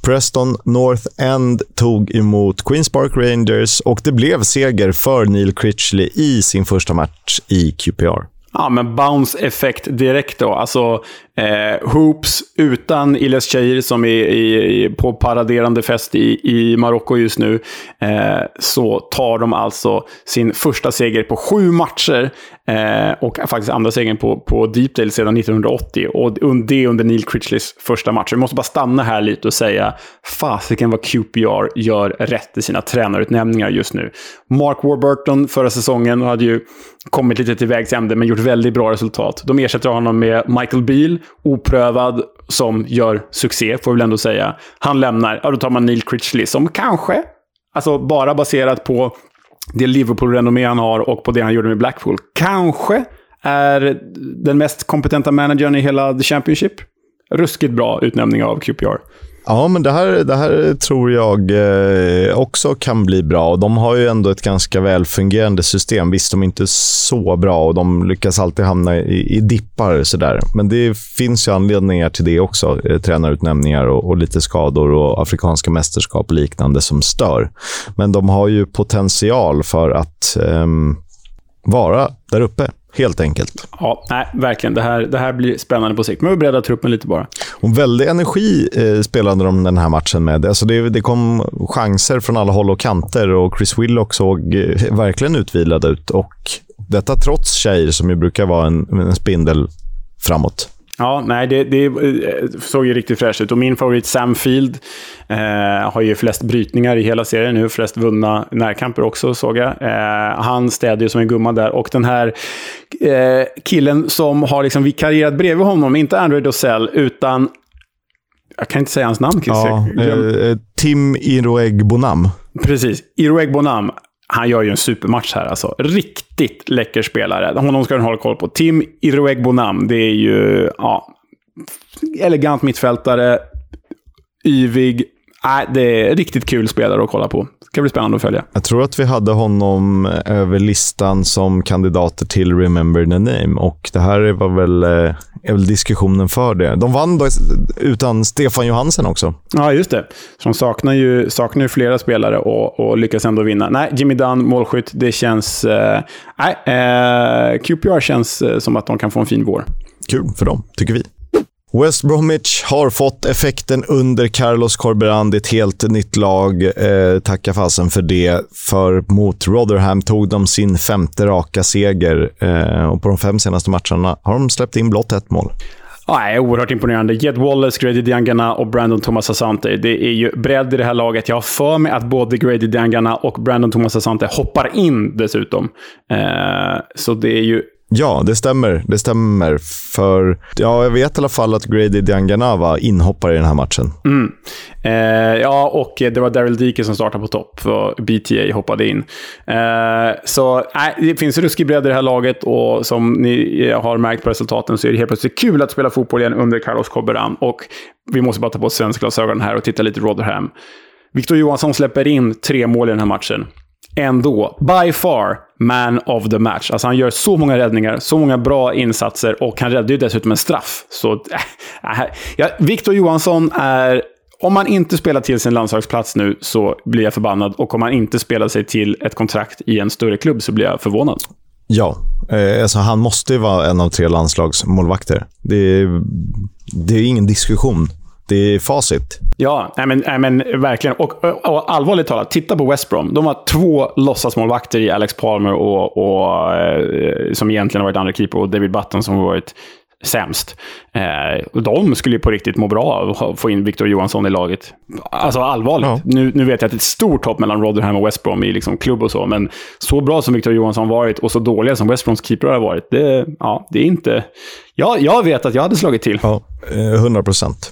A: Preston North End tog emot Queens Park Rangers och det blev seger för Neil Critchley i sin första match i QPR.
B: Ja, men bounce-effekt direkt då. Alltså, eh, Hoops utan Ilyas Cheir som är i, i, på paraderande fest i, i Marocko just nu. Eh, så tar de alltså sin första seger på sju matcher. Eh, och faktiskt andra segern på, på Deepdale sedan 1980. Och det under Neil Critchleys första match. Vi måste bara stanna här lite och säga fasiken vad QPR gör rätt i sina tränarutnämningar just nu. Mark Warburton förra säsongen hade ju kommit lite till vägs ände, men gjort väldigt bra resultat. De ersätter honom med Michael Beal, oprövad, som gör succé, får vi väl ändå säga. Han lämnar, ja då tar man Neil Critchley, som kanske, alltså bara baserat på det Liverpool-renommé han har och på det han gjorde med Blackpool, kanske är den mest kompetenta managern i hela The Championship. Ruskigt bra utnämning av QPR.
A: Ja, men det här, det här tror jag eh, också kan bli bra. De har ju ändå ett ganska välfungerande system. Visst, de är inte så bra och de lyckas alltid hamna i, i dippar. Sådär. Men det finns ju anledningar till det också. Eh, tränarutnämningar och, och, lite skador och afrikanska mästerskap och liknande som stör. Men de har ju potential för att um, vara där uppe helt enkelt.
B: Ja, nej, verkligen. Det här, det här blir spännande på sikt. Men vi bredda truppen lite bara.
A: Och väldig energi eh, spelade de den här matchen med. Alltså det, det kom chanser från alla håll och kanter och Chris Willock såg eh, verkligen utvilad ut. Och detta trots tjejer som ju brukar vara en, en spindel framåt.
B: Ja, nej, det, det såg ju riktigt fräscht ut. Och min favorit Sam Field eh, har ju flest brytningar i hela serien nu. Flest vunna närkamper också, såg jag. Eh, han städde ju som en gumma där. Och den här eh, killen som har liksom vikarierat bredvid honom, inte Andrew Dosell, utan... Jag kan inte säga hans namn.
A: Ja, eh, Tim Iroeg Bonam.
B: Precis. Iroeg Bonam han gör ju en supermatch här alltså. Riktigt läcker spelare. Honom ska du hålla koll på. Tim Iroegbonam, det är ju ja, elegant mittfältare, yvig. Äh, det är riktigt kul spelare att kolla på. Det ska bli spännande att följa.
A: Jag tror att vi hade honom över listan som kandidater till Remember the Name och det här var väl eh, är väl diskussionen för det. De vann då utan Stefan Johansen också.
B: Ja, just det. Så de saknar ju, saknar ju flera spelare och, och lyckas ändå vinna. Nej, Jimmy Dunn, målskytt, det känns... Eh, nej, eh, QPR känns eh, som att de kan få en fin vår.
A: Kul för dem, tycker vi. West Bromwich har fått effekten under Carlos Corberan. Det är ett helt nytt lag. Eh, tacka fasen för det. För mot Rotherham tog de sin femte raka seger. Eh, och på de fem senaste matcherna har de släppt in blott ett mål.
B: Ja, oerhört imponerande. Jed Wallace, Grady Diangana och Brandon Thomas Asante. Det är ju bredd i det här laget. Jag har för mig att både Grady Diangana och Brandon Thomas Asante hoppar in dessutom. Eh, så det är ju
A: Ja, det stämmer. Det stämmer. För ja, jag vet i alla fall att Grady Diangana var inhoppare i den här matchen.
B: Mm. Eh, ja, och det var Daryl Dike som startade på topp. och BTA hoppade in. Eh, så eh, det finns ruskig bredd i det här laget och som ni eh, har märkt på resultaten så är det helt plötsligt kul att spela fotboll igen under Carlos Coberan. Och vi måste bara ta på oss svenskglasögonen här och titta lite Rotherham. Victor Johansson släpper in tre mål i den här matchen ändå, by far, man of the match. Alltså han gör så många räddningar, så många bra insatser och han räddade ju dessutom en straff. Så, äh, äh, ja, Victor Johansson är... Om man inte spelar till sin landslagsplats nu så blir jag förbannad. Och om man inte spelar sig till ett kontrakt i en större klubb så blir jag förvånad.
A: Ja, eh, alltså han måste ju vara en av tre landslagsmålvakter. Det är, det är ingen diskussion. Det är facit.
B: Ja, nej men, nej men verkligen. Och, och, allvarligt talat, titta på West Brom. De har två låtsasmålvakter i Alex Palmer, och, och eh, som egentligen har varit andra keeper, och David Button som har varit sämst. Eh, de skulle ju på riktigt må bra av att få in Victor Johansson i laget. Alltså allvarligt. Ja. Nu, nu vet jag att det är ett stort hopp mellan Rotherham och West Brom i liksom klubb och så, men så bra som Victor Johansson varit och så dåliga som West Broms keeper har varit, det, ja, det är inte... Ja, jag vet att jag hade slagit till.
A: Ja, 100 eh, procent.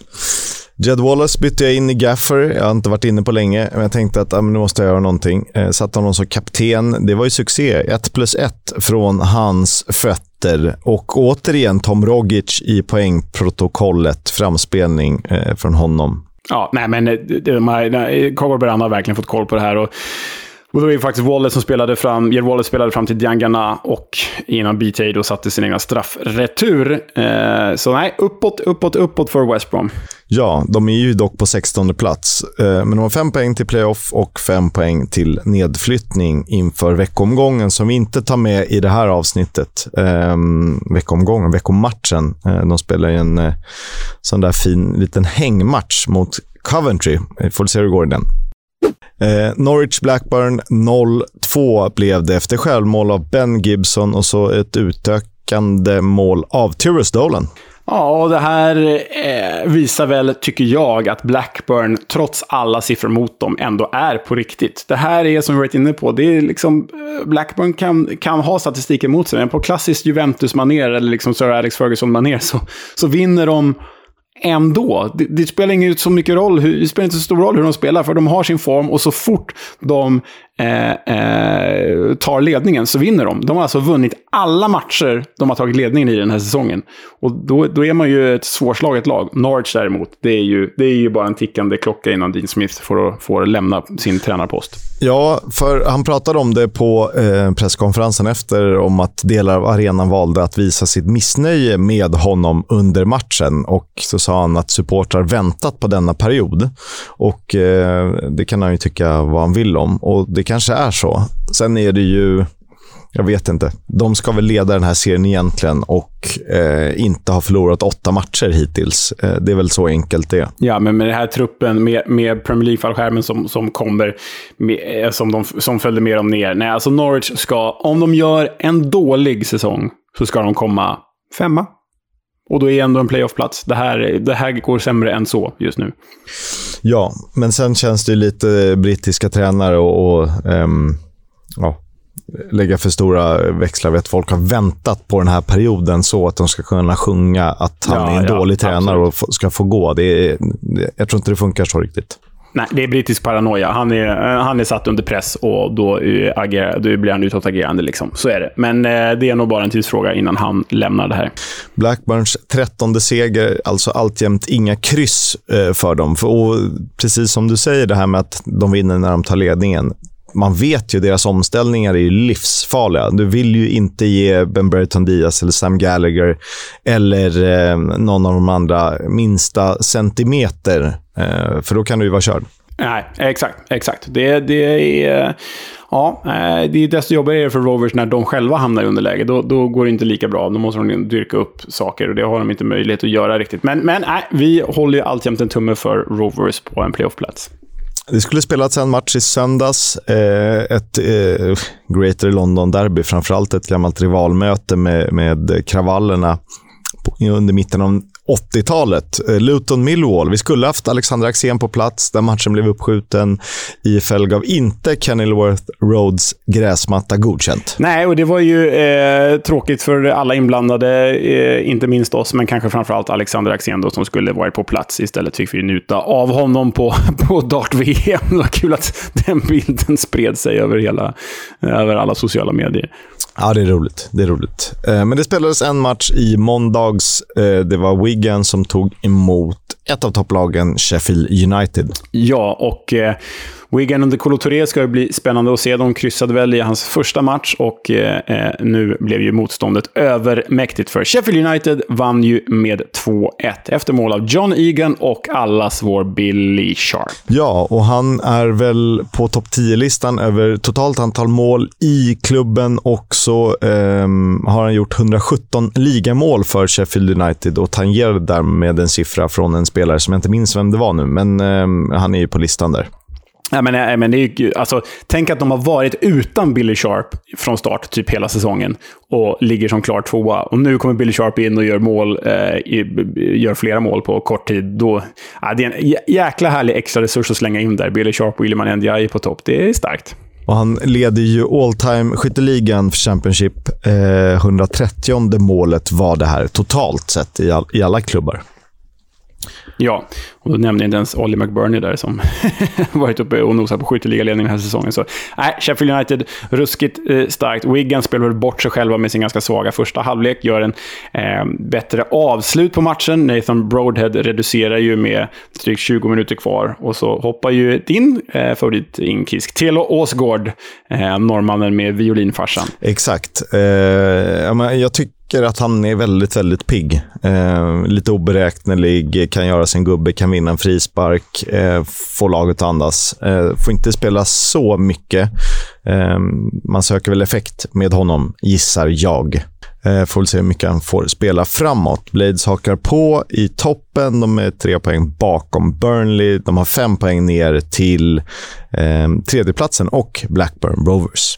A: Jed Wallace bytte jag in i Gaffer. Jag har inte varit inne på länge, men jag tänkte att ah, nu måste jag göra någonting. Eh, satte honom som kapten. Det var ju succé. 1 plus 1 från hans fötter. Och återigen Tom Rogic i poängprotokollet. Framspelning eh, från honom.
B: Ja, nej men eh, Carver Beran har verkligen fått koll på det här. Och och då är det faktiskt Wallace som spelade fram, Jed Wallace spelade fram till Diangana och innan BTA då satte sin egna straffretur. Eh, så nej, uppåt, uppåt, uppåt för West Brom.
A: Ja, de är ju dock på 16 plats. Eh, men de har fem poäng till playoff och fem poäng till nedflyttning inför veckomgången som vi inte tar med i det här avsnittet. Eh, veckomgången, veckomatchen. Eh, de spelar ju en eh, sån där fin liten hängmatch mot Coventry. Vi får se hur det går i den. Eh, Norwich Blackburn 0-2 blev det efter självmål av Ben Gibson och så ett utökande mål av Tyrus Dolan.
B: Ja, och det här eh, visar väl, tycker jag, att Blackburn, trots alla siffror mot dem, ändå är på riktigt. Det här är, som vi varit inne på, det är liksom, eh, Blackburn kan, kan ha statistiken mot sig, men på klassiskt Juventus-manér, eller liksom Sir Alex Ferguson-manér, så, så vinner de ändå. Det, det, spelar inte så mycket roll, det spelar inte så stor roll hur de spelar, för de har sin form och så fort de eh, eh, tar ledningen så vinner de. De har alltså vunnit alla matcher de har tagit ledningen i den här säsongen. Och då, då är man ju ett svårslaget lag. Norwich däremot, det är ju, det är ju bara en tickande klocka innan Dean Smith får, får lämna sin tränarpost.
A: Ja, för han pratade om det på eh, presskonferensen efter, om att delar av arenan valde att visa sitt missnöje med honom under matchen. Och så sa han att supportrar väntat på denna period. Och eh, det kan han ju tycka vad han vill om. Och det kanske är så. Sen är det ju... Jag vet inte. De ska väl leda den här serien egentligen och eh, inte ha förlorat åtta matcher hittills. Eh, det är väl så enkelt det
B: Ja, men med den här truppen, med, med Premier League-fallskärmen som, som kommer, med, eh, som, de, som följde med dem ner. Nej, alltså Norwich ska, om de gör en dålig säsong, så ska de komma femma, och då är ändå en playoff-plats. Det här, det här går sämre än så just nu.
A: Ja, men sen känns det lite brittiska tränare och, och um, ja, lägga för stora växlar vid att folk har väntat på den här perioden så att de ska kunna sjunga att han ja, är en ja, dålig tränare absolut. och ska få gå. Det är, jag tror inte det funkar så riktigt.
B: Nej, det är brittisk paranoia. Han är, eh, han är satt under press och då, agerar, då blir han utåtagerande. Liksom. Så är det. Men eh, det är nog bara en tidsfråga innan han lämnar det här.
A: Blackburns trettonde seger, alltså alltjämt inga kryss eh, för dem. och precis som du säger, det här med att de vinner när de tar ledningen man vet ju deras omställningar är ju livsfarliga. Du vill ju inte ge Ben Brereton Diaz eller Sam Gallagher eller eh, någon av de andra minsta centimeter, eh, för då kan du ju vara körd.
B: Nej, exakt. exakt. Det, det är... Ja, eh, det är desto jobbigare för Rovers när de själva hamnar i underläge. Då, då går det inte lika bra. Då måste de dyrka upp saker och det har de inte möjlighet att göra riktigt. Men, men nej, vi håller ju alltjämt en tumme för Rovers på en playoffplats.
A: Det skulle spelats en match i söndags. Eh, ett eh, Greater London-derby, framförallt ett gammalt rivalmöte med, med kravallerna under mitten av 80-talet. Eh, Luton Millwall. Vi skulle haft Alexander Axén på plats. Den matchen blev uppskjuten. IFL gav inte Kenilworth Roads gräsmatta godkänt.
B: Nej, och det var ju eh, tråkigt för alla inblandade. Eh, inte minst oss, men kanske framförallt Alexander Axén då, som skulle varit på plats. Istället fick vi njuta av honom på, (laughs) på Dart-VM. Det var kul att den bilden spred sig över, hela, över alla sociala medier.
A: Ja, det är roligt. Det är roligt. Eh, men det spelades en match i måndags. Eh, det var Wigan som tog emot ett av topplagen, Sheffield United.
B: Ja, och eh, Wigan under Kolo Touré ska ju bli spännande att se. De kryssade väl i hans första match och eh, eh nu blev ju motståndet övermäktigt för Sheffield United. Vann ju med 2-1 efter mål av John Egan och allas vår Billy Sharp.
A: Ja, och han är väl på topp 10-listan över totalt antal mål i klubben och så eh, har han gjort 117 ligamål för Sheffield United och tangerade därmed en siffra från en spelare som jag inte minns vem det var nu, men eh, han är ju på listan där.
B: Ja, men, eh, men det är, alltså, tänk att de har varit utan Billy Sharp från start, typ hela säsongen, och ligger som klar tvåa. Och nu kommer Billy Sharp in och gör, mål, eh, gör flera mål på kort tid. Då, ja, det är en jäkla härlig extra resurs att slänga in där. Billy Sharp och Ilman Ndiaye på topp. Det är starkt.
A: Och han leder ju all time skytteligan för Championship. Eh, 130 målet var det här totalt sett i, all, i alla klubbar.
B: Ja, och då nämnde jag inte ens Ollie McBurney där som (laughs) varit uppe och nosat på skytteligaledningen den här säsongen. Så nej, Sheffield United, ruskigt eh, starkt. Wigan spelar bort sig själva med sin ganska svaga första halvlek, gör en eh, bättre avslut på matchen. Nathan Broadhead reducerar ju med drygt 20 minuter kvar och så hoppar ju din eh, favorit in Kisk, Telo Åsgård, eh, norrmannen med violinfarsan.
A: Exakt. Eh, jag tycker tycker att han är väldigt, väldigt pigg. Eh, lite oberäknelig, kan göra sin gubbe, kan vinna en frispark, eh, få laget att andas. Eh, får inte spela så mycket. Eh, man söker väl effekt med honom, gissar jag. Eh, får väl se hur mycket han får spela framåt. Blades hakar på i toppen. De är tre poäng bakom Burnley. De har fem poäng ner till eh, tredjeplatsen och Blackburn Rovers.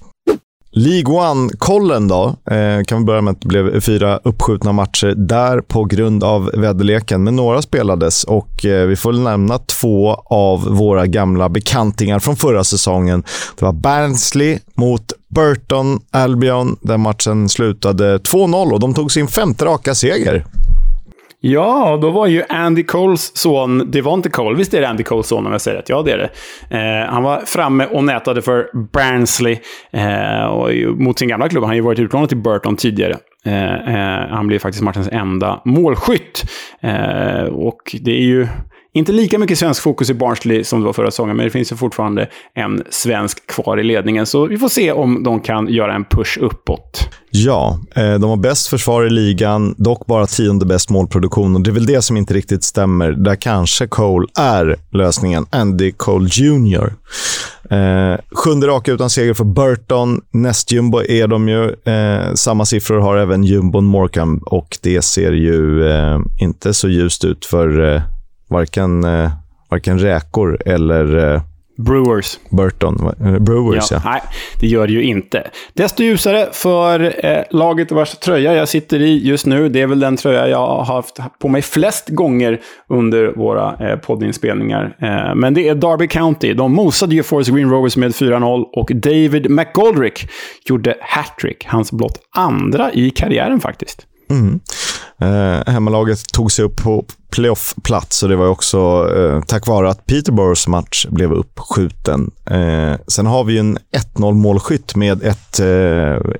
A: League One-kollen då, eh, kan vi börja med att det blev fyra uppskjutna matcher där på grund av väderleken. Men några spelades och eh, vi får nämna två av våra gamla bekantingar från förra säsongen. Det var Barnsley mot Burton Albion. Den matchen slutade 2-0 och de tog sin femte raka seger.
B: Ja, då var ju Andy Coles son, det var inte Cole, visst är det Andy Coles son om jag säger rätt? Ja, det är det. Eh, han var framme och nätade för Barnsley eh, och mot sin gamla klubb. Han har ju varit utlånad till Burton tidigare. Eh, eh han blev faktiskt matchens enda målskytt. Eh, och det är ju inte lika mycket svensk fokus i Barnsley som det var förra säsongen, men det finns ju fortfarande en svensk kvar i ledningen. Så vi får se om de kan göra en push uppåt.
A: Ja, eh, de har bäst försvar i ligan, dock bara tionde bäst målproduktion. Och det är väl det som inte riktigt stämmer. Där kanske Cole är lösningen. Andy Cole Jr. Eh, sjunde raka utan seger för Burton. Nästjumbo är de ju. Eh, samma siffror har även jumbon Morecambe och det ser ju eh, inte så ljust ut för eh, varken, eh, varken räkor eller eh,
B: Brewers.
A: Burton. Brewers, ja.
B: ja. Nej, det gör det ju inte. Desto ljusare för eh, laget vars tröja jag sitter i just nu. Det är väl den tröja jag har haft på mig flest gånger under våra eh, poddinspelningar. Eh, men det är Derby County. De mosade ju Forest Green Rovers med 4-0 och David McGoldrick gjorde hattrick. Hans blott andra i karriären faktiskt.
A: Mm. Eh, hemmalaget tog sig upp på playoff-plats och det var också eh, tack vare att Peterboroughs match blev uppskjuten. Eh, sen har vi en 1-0 målskytt med ett eh,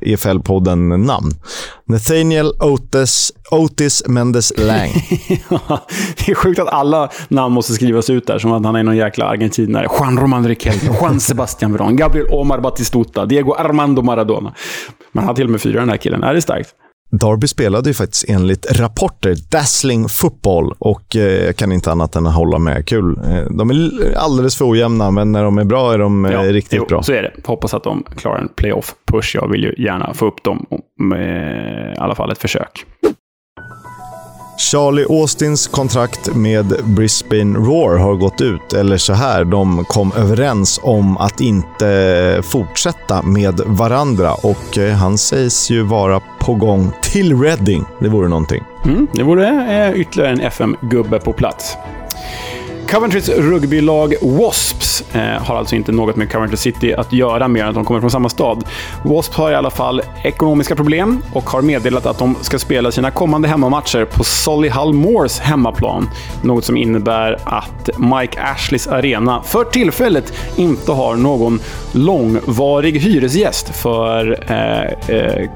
A: EFL-podden-namn. Nathaniel Otis, Otis Mendes Lang. (laughs)
B: det är sjukt att alla namn måste skrivas ut där, som att han är någon jäkla argentinare. Juan Roman Riquelme, Juan Sebastian Verón, Gabriel Omar Batistuta, Diego Armando Maradona. Man har till och med fyra den här killen. Är det starkt?
A: Darby spelade ju faktiskt enligt rapporter dazzling football och eh, jag kan inte annat än att hålla med. Kul. Eh, de är alldeles för ojämna, men när de är bra är de eh, ja, riktigt
B: jo,
A: bra.
B: Så är det. Hoppas att de klarar en playoff-push. Jag vill ju gärna få upp dem med i alla fall ett försök.
A: Charlie Austins kontrakt med Brisbane Roar har gått ut. Eller så här, de kom överens om att inte fortsätta med varandra och eh, han sägs ju vara på gång till Reading. Det vore någonting.
B: Mm, det vore eh, ytterligare en FM-gubbe på plats. Coventrys rugbylag Wasps eh, har alltså inte något med Coventry City att göra mer än att de kommer från samma stad. Wasps har i alla fall ekonomiska problem och har meddelat att de ska spela sina kommande hemmamatcher på Solihull Moors hemmaplan. Något som innebär att Mike Ashleys arena för tillfället inte har någon långvarig hyresgäst. För eh, eh,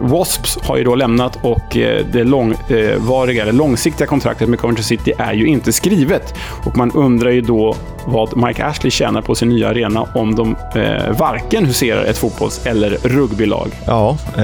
B: Wasps har ju då lämnat och eh, det långvariga, eh, eller långsiktiga kontraktet med Coventry City är ju inte skrivet. Och och man undrar ju då vad Mike Ashley tjänar på sin nya arena om de eh, varken huserar ett fotbolls eller rugbylag.
A: Ja, eh,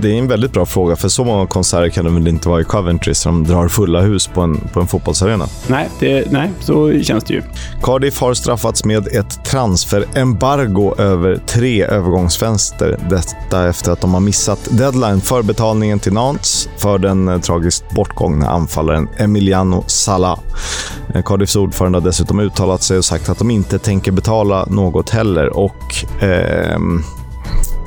A: det är en väldigt bra fråga, för så många konserter kan det väl inte vara i Coventry som drar fulla hus på en, på en fotbollsarena?
B: Nej, det, nej, så känns det ju.
A: Cardiff har straffats med ett transferembargo över tre övergångsfönster. Detta efter att de har missat deadline för betalningen till Nantes för den eh, tragiskt bortgångna anfallaren Emiliano Sala. Eh, Cardiffs ordförande har dessutom uttalat sig och sagt att de inte tänker betala något heller. Och eh,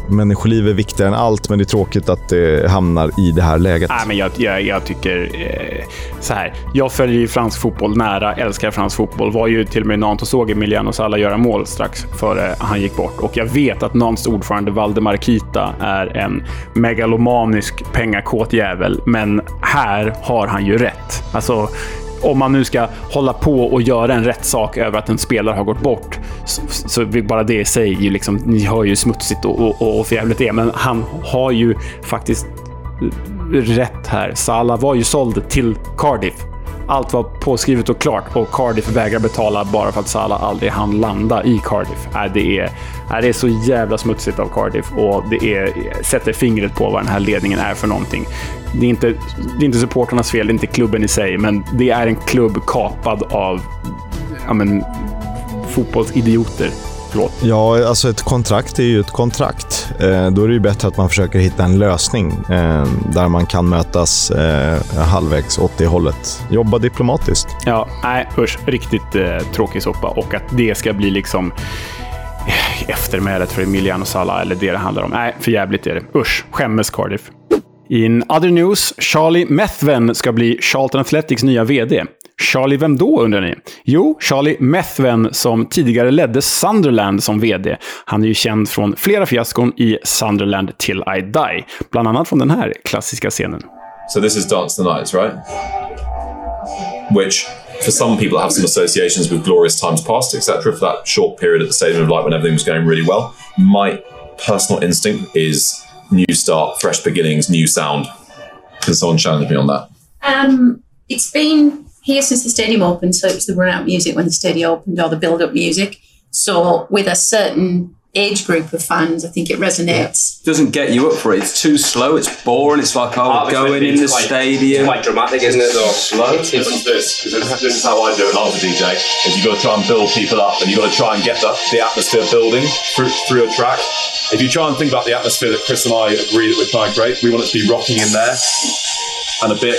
A: Människoliv är viktigare än allt, men det är tråkigt att det hamnar i det här läget.
B: Nej, men jag, jag, jag tycker eh, så här. Jag följer ju fransk fotboll nära, älskar fransk fotboll. Var ju till och med i Nantes och såg Emiliano Sala göra mål strax före han gick bort. Och jag vet att Nantes ordförande Valdemar Kita är en megalomanisk pengakåt jävel, men här har han ju rätt. Alltså, om man nu ska hålla på och göra en rätt sak över att en spelare har gått bort, så, så bara det i sig, ju liksom, ni hör ju smutsigt och, och, och förjävligt det men han har ju faktiskt rätt här. Salah var ju såld till Cardiff. Allt var påskrivet och klart och Cardiff vägrar betala bara för att Salah aldrig hann landa i Cardiff. Äh, det, är, äh, det är så jävla smutsigt av Cardiff och det är, sätter fingret på vad den här ledningen är för någonting. Det är, inte, det är inte supporternas fel, det är inte klubben i sig, men det är en klubb kapad av ja, men, fotbollsidioter. Förlåt.
A: Ja, alltså ett kontrakt är ju ett kontrakt. Eh, då är det ju bättre att man försöker hitta en lösning eh, där man kan mötas eh, halvvägs åt det hållet. Jobba diplomatiskt.
B: Ja, nej usch. Riktigt eh, tråkig soppa. Och att det ska bli liksom eh, eftermälet för Emiliano Sala eller det det handlar om. Nej, för jävligt är det. Usch. Skämmes Cardiff. In other news, Charlie Methven ska bli Charlton Athletics nya VD. Charlie vem då, undrar ni? Jo, Charlie Methven som tidigare ledde Sunderland som VD. Han är ju känd från flera fiaskon i Sunderland till I Die. Bland annat från den här klassiska scenen.
C: So this is Dance the Nights, right? Which for some people have some associations with glorious times past, etc. For that short period at the Stadium of Light when everything was going really well. My personal instinct is new start, fresh beginnings, new sound. Can someone challenge me on that?
D: Um, it's been here since the stadium opened, so it was the run out music when the stadium opened or the build up music. So with a certain age group of fans, I think it resonates.
E: Yeah. Doesn't get you up for it. It's too slow. It's boring. It's like oh, oh going in the quite, stadium.
F: It's quite dramatic, isn't it? Though
C: slow. It's, it's this because this is how I do it. I'm a DJ. Is you got to try and build people up, and you got to try and get the, the atmosphere building through, through a track. If you try and think about the atmosphere that Chris and I agree that we're trying to create, we want it to be rocking in there and a bit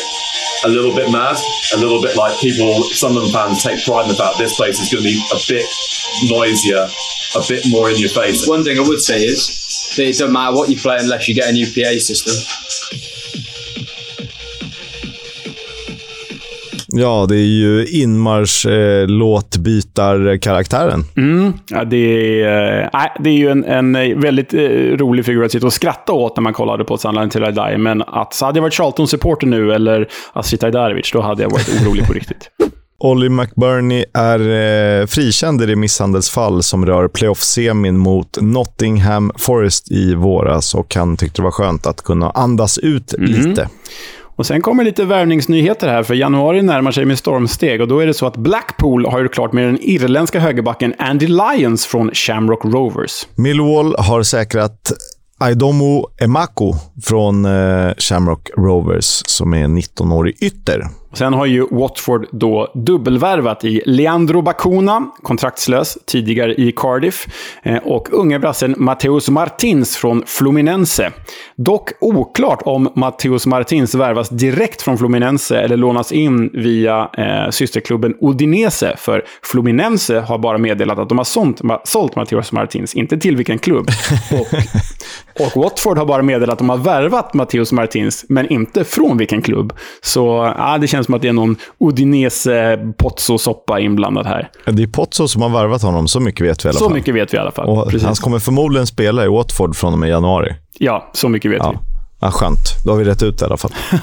C: a little bit mad, a little bit like people, Sunderland fans take pride in the fact this place is going to be a bit noisier, a bit more in your face.
E: One thing I would say is that it doesn't matter what you play unless you get a new PA system.
A: Ja, det är ju inmarsch eh, låtbytarkaraktären.
B: Mm. Ja, det, är, äh, det är ju en, en väldigt eh, rolig figur att sitta och skratta åt när man kollade på Sunderland till I die. Men att, så hade jag varit Charlton-supporter nu, eller Astrid Ajdarevic, då hade jag varit orolig på riktigt. (laughs)
A: Olly McBurney är eh, frikänd i det misshandelsfall som rör playoff-semin mot Nottingham Forest i våras och han tyckte det var skönt att kunna andas ut
B: Mm.
A: lite.
B: Och sen kommer lite värvningsnyheter här, för januari närmar sig med stormsteg. Och då är det så att Blackpool har gjort klart med den irländska högerbacken Andy Lyons från Shamrock Rovers.
A: Millwall har säkrat Aidomo Emako från eh, Shamrock Rovers, som är 19-årig ytter.
B: Och Sen har ju Watford då dubbelvärvat i Leandro Bacuna, kontraktslös, tidigare i Cardiff, eh, och unge brassen Mateus Martins från Fluminense. Dock oklart om Mateus Martins värvas direkt från Fluminense eller lånas in via eh, systerklubben Udinese, för Fluminense har bara meddelat att de har sålt, sålt Mateus Martins, inte till vilken klubb. Och, (laughs) och Watford har bara meddelat att de har värvat Mateus Martins, men inte från vilken klubb. Så ja, det känns som att det är någon Udinese Pozzo-soppa inblandad här.
A: Det är Pozzo som har värvat honom, så mycket vet vi i alla
B: Så
A: fall.
B: mycket vet vi i alla fall.
A: Och
B: Precis.
A: han kommer förmodligen spela i Watford från och med januari.
B: Ja, så mycket vet
A: Ja.
B: vi.
A: Ja, skönt. Då har vi rätt ut det i alla fall. (laughs)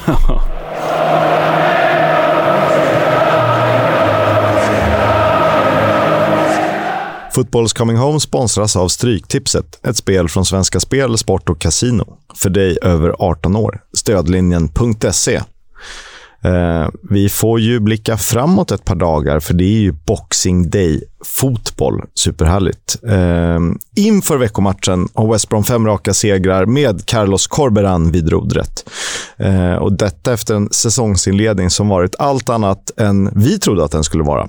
A: Fotbolls Coming Home sponsras av Stryktipset, ett spel från Svenska Spel, Sport och Casino. För dig över 18 år. Stödlinjen.se. Eh, vi får ju blicka framåt ett par dagar, för det är ju Boxing Day-fotboll. Superhärligt. Eh, inför veckomatchen har West Brom fem raka segrar med Carlos Corberan vid rodret. Eh, och detta efter en säsongsinledning som varit allt annat än vi trodde att den skulle vara.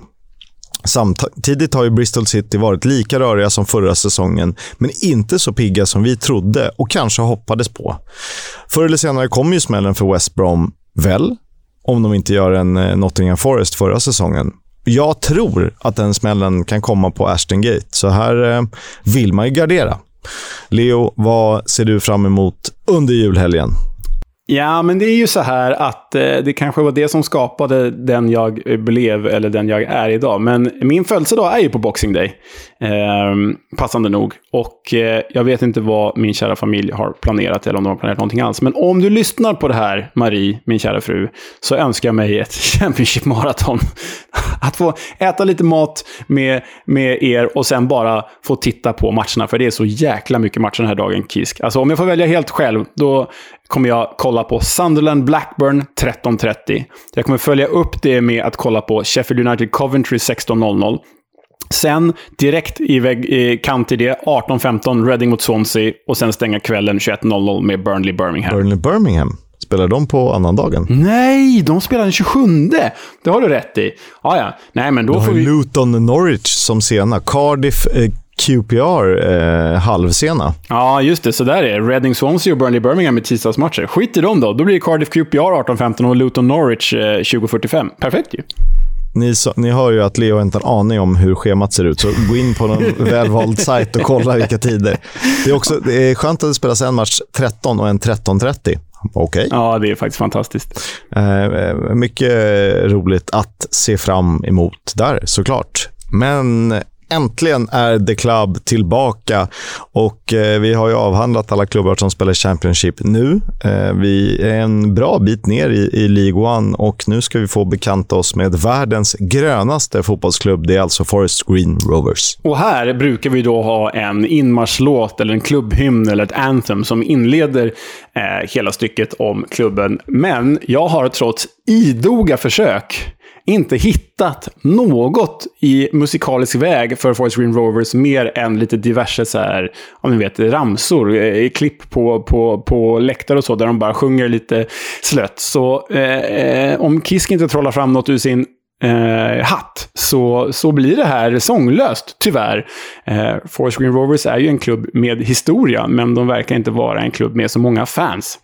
A: Samtidigt har ju Bristol City varit lika röriga som förra säsongen, men inte så pigga som vi trodde och kanske hoppades på. Förr eller senare kommer ju smällen för West Brom, väl? Om de inte gör en eh, Nottingham Forest förra säsongen. Jag tror att den smällen kan komma på Ashton Gate, så här eh, vill man ju gardera. Leo, vad ser du fram emot under julhelgen?
B: Ja, men det är ju så här att eh, det kanske var det som skapade den jag blev, eller den jag är idag. Men min födelsedag är ju på Boxing Day. Eh, passande nog. Och eh, jag vet inte vad min kära familj har planerat, eller om de har planerat någonting alls. Men om du lyssnar på det här, Marie, min kära fru, så önskar jag mig ett (laughs) Championship Marathon. (laughs) Att få äta lite mat med, med er och sen bara få titta på matcherna. För det är så jäkla mycket matcher den här dagen, Kisk. Alltså om jag får välja helt själv, då kommer jag kolla på Sunderland Blackburn 13.30. Jag kommer följa upp det med att kolla på Sheffield United Coventry 16.00. Sen direkt i, vägg, i kant till det, 18.15 Reading mot Swansea och sen stänga kvällen 21.00 med Burnley Birmingham.
A: Burnley Birmingham. Spelar de på annandagen?
B: Nej, de spelar den 27! Det har du rätt i. Ja, ja. Nej, men då
A: Du
B: får
A: har
B: vi...
A: Luton Norwich som sena. Cardiff eh, QPR eh, halvsena.
B: Ja, just det. Så där är det. Reading Swansea och Burnley Birmingham i tisdagsmatcher. Skit i dem då. Då blir det Cardiff QPR 18.15 och Luton Norwich eh, 20.45. Perfekt ju.
A: Ni, så, ni hör ju att Leo inte har en aning om hur schemat ser ut, så gå in på någon (laughs) välvald sajt och kolla vilka tider. Det är, också, det är skönt att det spelas en match 13 och en 13.30. Okej.
B: Ja, det är faktiskt fantastiskt.
A: Eh, mycket roligt att se fram emot där, såklart. Men äntligen är The Club tillbaka och eh, vi har ju avhandlat alla klubbar som spelar Championship nu. Eh, vi är en bra bit ner i, i League One och nu ska vi få bekanta oss med världens grönaste fotbollsklubb. Det är alltså Forest Green Rovers.
B: Och här brukar vi då ha en inmarschlåt eller en klubbhymn eller ett anthem som inleder eh, hela stycket om klubben. Men jag har trots idoga försök inte hittat något i musikalisk väg för Forest Green Rovers mer än lite diverse så här, om ni vet, ramsor, eh, klipp på, på, på läktare och så, där de bara sjunger lite slött. Så eh, eh, om Kisk inte trollar fram något ur sin eh, hatt så, så blir det här sånglöst, tyvärr. Eh, Forest Green Rovers är ju en klubb med historia, men de verkar inte vara en klubb med så många fans.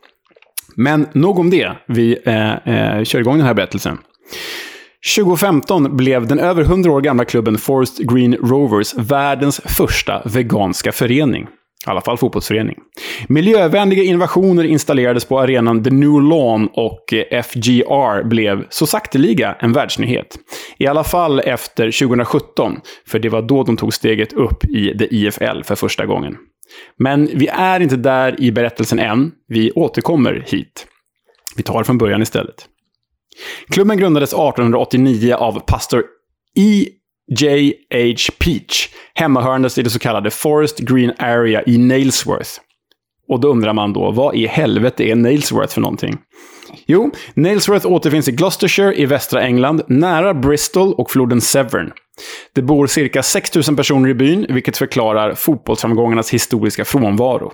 B: Men nog om det. Vi eh, eh, kör igång den här berättelsen. 2015 blev den över 100 år gamla klubben Forest Green Rovers världens första veganska förening. I alla fall fotbollsförening. Miljövänliga innovationer installerades på arenan The New Lawn och eh, FGR blev så sakteliga en världsnyhet. I alla fall efter 2017, för det var då de tog steget upp i The IFL för första gången. Men vi är inte där i berättelsen än. Vi återkommer hit. Vi tar från början istället. Klubben grundades 1889 av pastor E.J.H. Peach, hemmahörandes i det så kallade Forest Green Area i Nailsworth. Och då undrar man då, vad i helvete är Nailsworth för någonting? Jo, Nailsworth återfinns i Gloucestershire i västra England, nära Bristol och floden Severn. Det bor cirka 6 000 personer i byn, vilket förklarar fotbollsframgångarnas historiska frånvaro.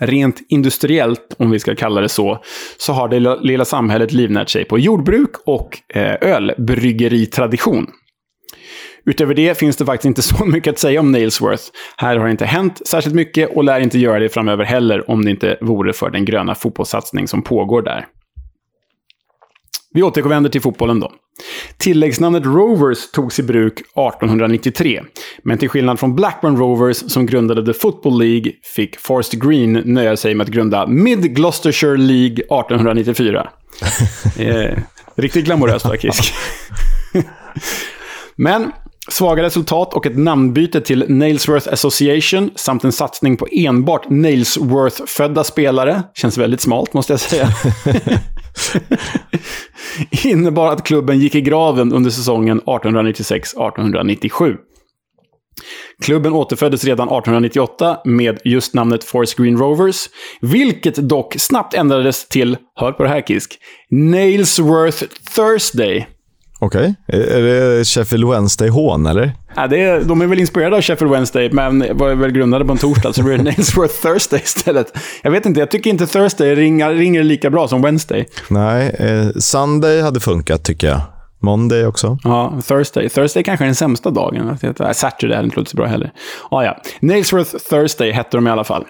B: Rent industriellt, om vi ska kalla det så, så har det lilla samhället livnärt sig på jordbruk och eh, ölbryggeritradition. Utöver det finns det faktiskt inte (laughs) så mycket att säga om Nailsworth. Här har det inte hänt särskilt mycket och lär inte göra det framöver heller om det inte vore för den gröna fotbollssatsning som pågår där. Vi återvänder till fotbollen då. Tilläggsnamnet Rovers togs i bruk 1893. Men till skillnad från Blackburn Rovers som grundade The Football League fick Forest Green nöja sig med att grunda Mid Gloucestershire League 1894. (laughs) eh, riktigt glamoröst va, Kisk? (laughs) Men Svaga resultat och ett namnbyte till Nailsworth Association samt en satsning på enbart Nailsworth-födda spelare, känns väldigt smalt måste jag säga, (laughs) (laughs) innebar att klubben gick i graven under säsongen 1896-1897. Klubben återföddes redan 1898 med just namnet Forest Green Rovers, vilket dock snabbt ändrades till, hör på det här Kisk, Nailsworth Thursday.
A: Okej. Okay. Är det Sheffield Wednesday-hån, eller?
B: Ja, det är, de är väl inspirerade av Sheffield Wednesday, men var väl grundade på en torsdag, så blir det (laughs) Nailsworth Thursday istället. Jag vet inte, jag tycker inte Thursday ringer, ringer lika bra som Wednesday.
A: Nej, eh, Sunday hade funkat tycker jag. Monday också.
B: Ja, Thursday. Thursday kanske är den sämsta dagen. Saturday hade inte låtit så bra heller. Ah, ja. Nailsworth Thursday hette de i alla fall.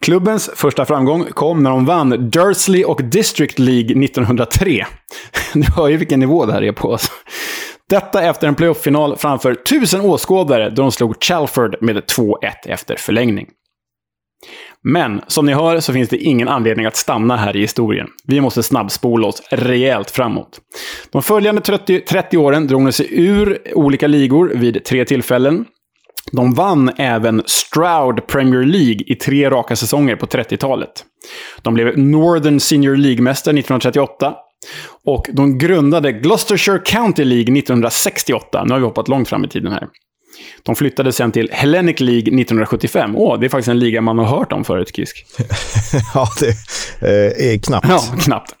B: Klubbens första framgång kom när de vann Dursley och District League 1903. (laughs) Du hör ju vilken nivå det här är på. Alltså. Detta efter en playoff-final framför tusen åskådare då de slog Chalford med 2-1 efter förlängning. Men som ni hör så finns det ingen anledning att stanna här i historien. Vi måste snabbspola oss rejält framåt. De följande 30, 30 åren drog de sig ur olika ligor vid tre tillfällen. De vann även Stroud Premier League i tre raka säsonger på 30-talet. De blev Northern Senior League-mästare 1938. Och de grundade Gloucestershire County League 1968. Nu har vi hoppat långt fram i tiden här. De flyttade sen till Hellenic League 1975. Åh, det är faktiskt en liga man har hört om förut, Kisk. (laughs)
A: ja, det eh, är knappt.
B: Ja, knappt.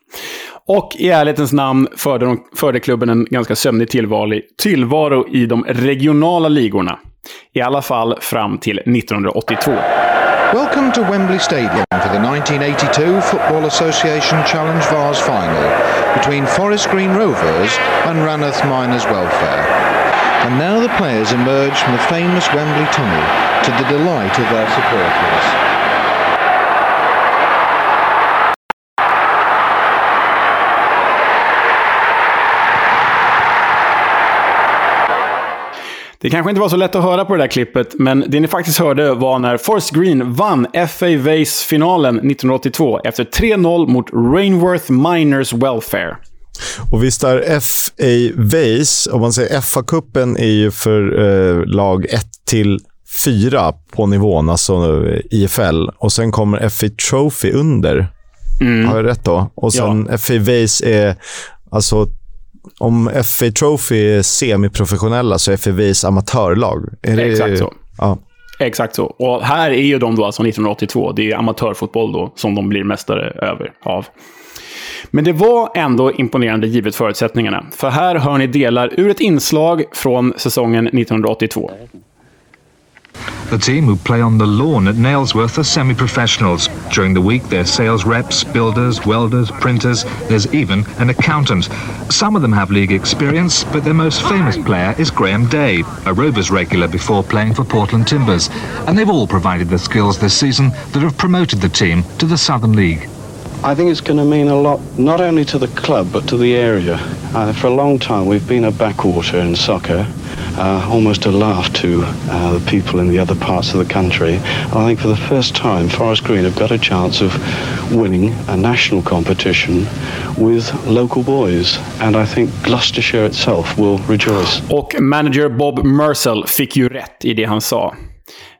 B: Och i ärlighetens namn förde, de, förde klubben en ganska sömnig tillvaro, tillvaro i de regionala ligorna. I alla fall fram till 1982.
F: Welcome to Wembley Stadium for the 1982 Football Association Challenge Vars final between Forest Green Rovers and Rannoth Miners Welfare. And now the players emerge from the famous Wembley tunnel to the delight of their supporters.
B: Det kanske inte var så lätt att höra på det där klippet, men det ni faktiskt hörde var när Forest Green vann FA Vase-finalen 1982 efter 3-0 mot Rainworth Miners Welfare.
A: Och visst är FA Vase, om man säger FA-cupen är ju för eh, lag 1 till 4 på nivån, alltså eh, IFL. Och sen kommer FA Trophy under. Mm. Har jag rätt då? Och sen ja. FA Vase är alltså om FA Trophy är semiprofessionella så är FAVs amatörlag. Är
B: det... Exakt så. Ja. Exakt så. Och här är ju de då alltså 1982. Det är amatörfotboll då som de blir mästare över av. Men det var ändå imponerande givet förutsättningarna. För här hör ni delar ur ett inslag från säsongen 1982.
G: The team who play on the lawn at Nailsworth are semi-professionals. During the week, they're sales reps, builders, welders, printers. There's even an accountant. Some of them have league experience, but their most famous player is Graham Day, a Rovers regular before playing for Portland Timbers. And they've all provided the skills this season that have promoted the team to the Southern League.
H: I think it's going to mean a lot, not only to the club but to the area. Uh, for a long time, we've been a backwater in soccer, uh, almost a laugh to uh, the people in the other parts of the country. And I think for the first time, Forest Green have got a chance of winning a national competition with local boys. And I think Gloucestershire itself will rejoice.
B: Och manager Bob Mersell fick ju rätt i det han sa.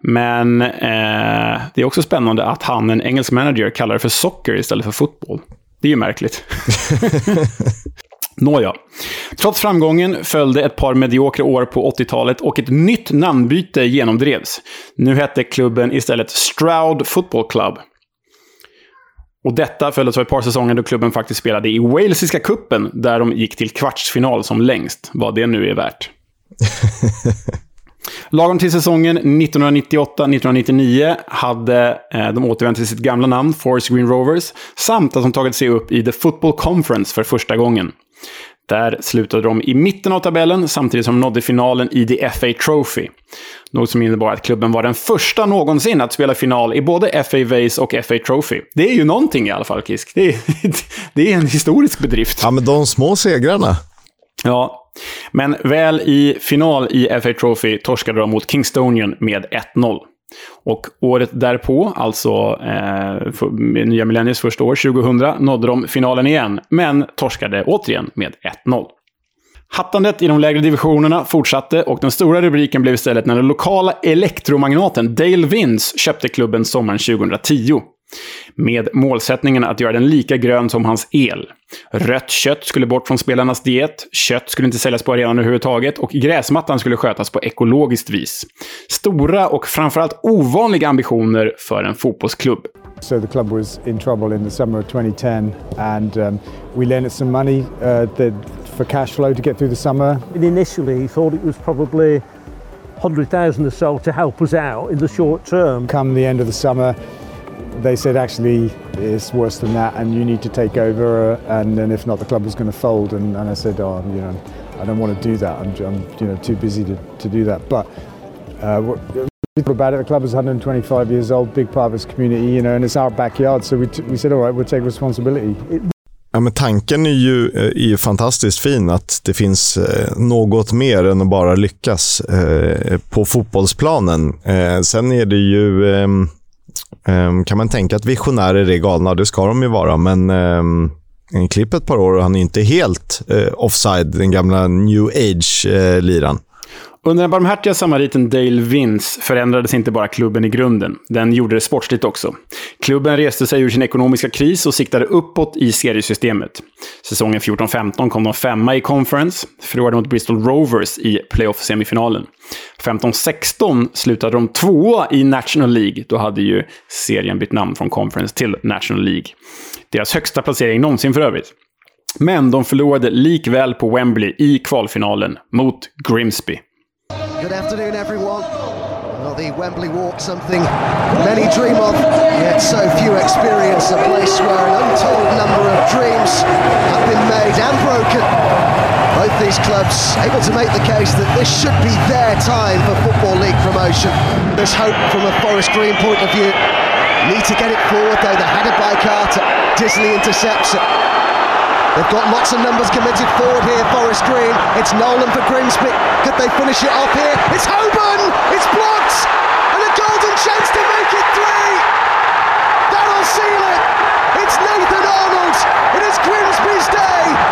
B: Men eh, det är också spännande att han, en engelsk manager, kallar det för socker istället för fotboll. Det är ju märkligt. (laughs) (laughs) Nåja. Trots framgången följde ett par mediokra år på 80-talet och ett nytt namnbyte genomdrevs. Nu hette klubben istället Stroud Football Club. Och detta följdes av ett par säsonger då klubben faktiskt spelade i Walesiska kuppen där de gick till kvartsfinal som längst, vad det nu är värt. (laughs) Lagom till säsongen 1998-1999 hade eh, de återvänt till sitt gamla namn, Forest Green Rovers, samt att de tagit sig upp i The Football Conference för första gången. Där slutade de i mitten av tabellen samtidigt som de nådde finalen i The FA Trophy. Något som innebar att klubben var den första någonsin att spela final i både FA Vase och FA Trophy. Det är ju någonting i alla fall, Kisk. Det är, (laughs) det är en historisk bedrift.
A: Ja, men de små segrarna.
B: Ja, men väl i final i FA Trophy torskade de mot Kingstonian med 1-0. Och året därpå, alltså eh, för, nya millenniets första år, 2000, nådde de finalen igen, men torskade återigen med 1-0. Hattandet i de lägre divisionerna fortsatte och den stora rubriken blev istället när den lokala elektromagnaten Dale Vince köpte klubben sommaren 2010 med målsättningen att göra den lika grön som hans el. Rött kött skulle bort från spelarnas diet, kött skulle inte säljas på arenan överhuvudtaget och gräsmattan skulle skötas på ekologiskt vis. Stora och framförallt ovanliga ambitioner för en fotbollsklubb.
I: So the club was in trouble in the summer of 2010 and um, we lent some money uh, the, for cash flow to get through the summer.
J: Initially he thought it was probably 100,000 or so to help us out in the short term.
I: Come the end of the summer they said actually it's worse than that and you need to take over uh, and then if not the club was going to fold. And, and I said oh you know I don't want to do that. I'm, I'm you know too busy to, to do that. But uh, what about it the club is 125 years old big part of its community you know and it's our backyard. So we, we said all right we'll take responsibility. It,
A: Ja, men tanken är ju, eh, är ju fantastiskt fin, att det finns eh, något mer än att bara lyckas eh, på fotbollsplanen. Sen är det ju ehm, Ehm, kan man tänka att visionärer är galna? Det ska de ju vara, men um, klipp ett par år och han är inte helt uh, offside, den gamla new age-liran. Eh,
B: under den barmhärtiga samariten Dale Vince förändrades inte bara klubben i grunden. Den gjorde det sportsligt också. Klubben reste sig ur sin ekonomiska kris och siktade uppåt i seriesystemet. Säsongen 14-15 kom de femma i Conference, förlorade mot Bristol Rovers i playoff-semifinalen. 15-16 slutade de tvåa i National League. Då hade ju serien bytt namn från Conference till National League. Deras högsta placering någonsin för övrigt. Men de förlorade likväl på Wembley i kvalfinalen mot Grimsby.
K: Good afternoon, everyone. Well, the Wembley Walk, something many dream of, yet so few experience a place where an untold number of dreams have been made and broken. Both these clubs able to make the case that this should be their time for Football League promotion. There's hope from a Forest Green point of view. Need to get it forward, though. The header by Carter. Disney intercepts it. They've got lots of numbers committed forward here, Forest Green. It's Nolan for Grimsby. Could they finish it off here? It's Hoban! It's blocked! And a golden chance to make it three! That'll seal it! It's Nathan Arnold! It is Grimsby's day!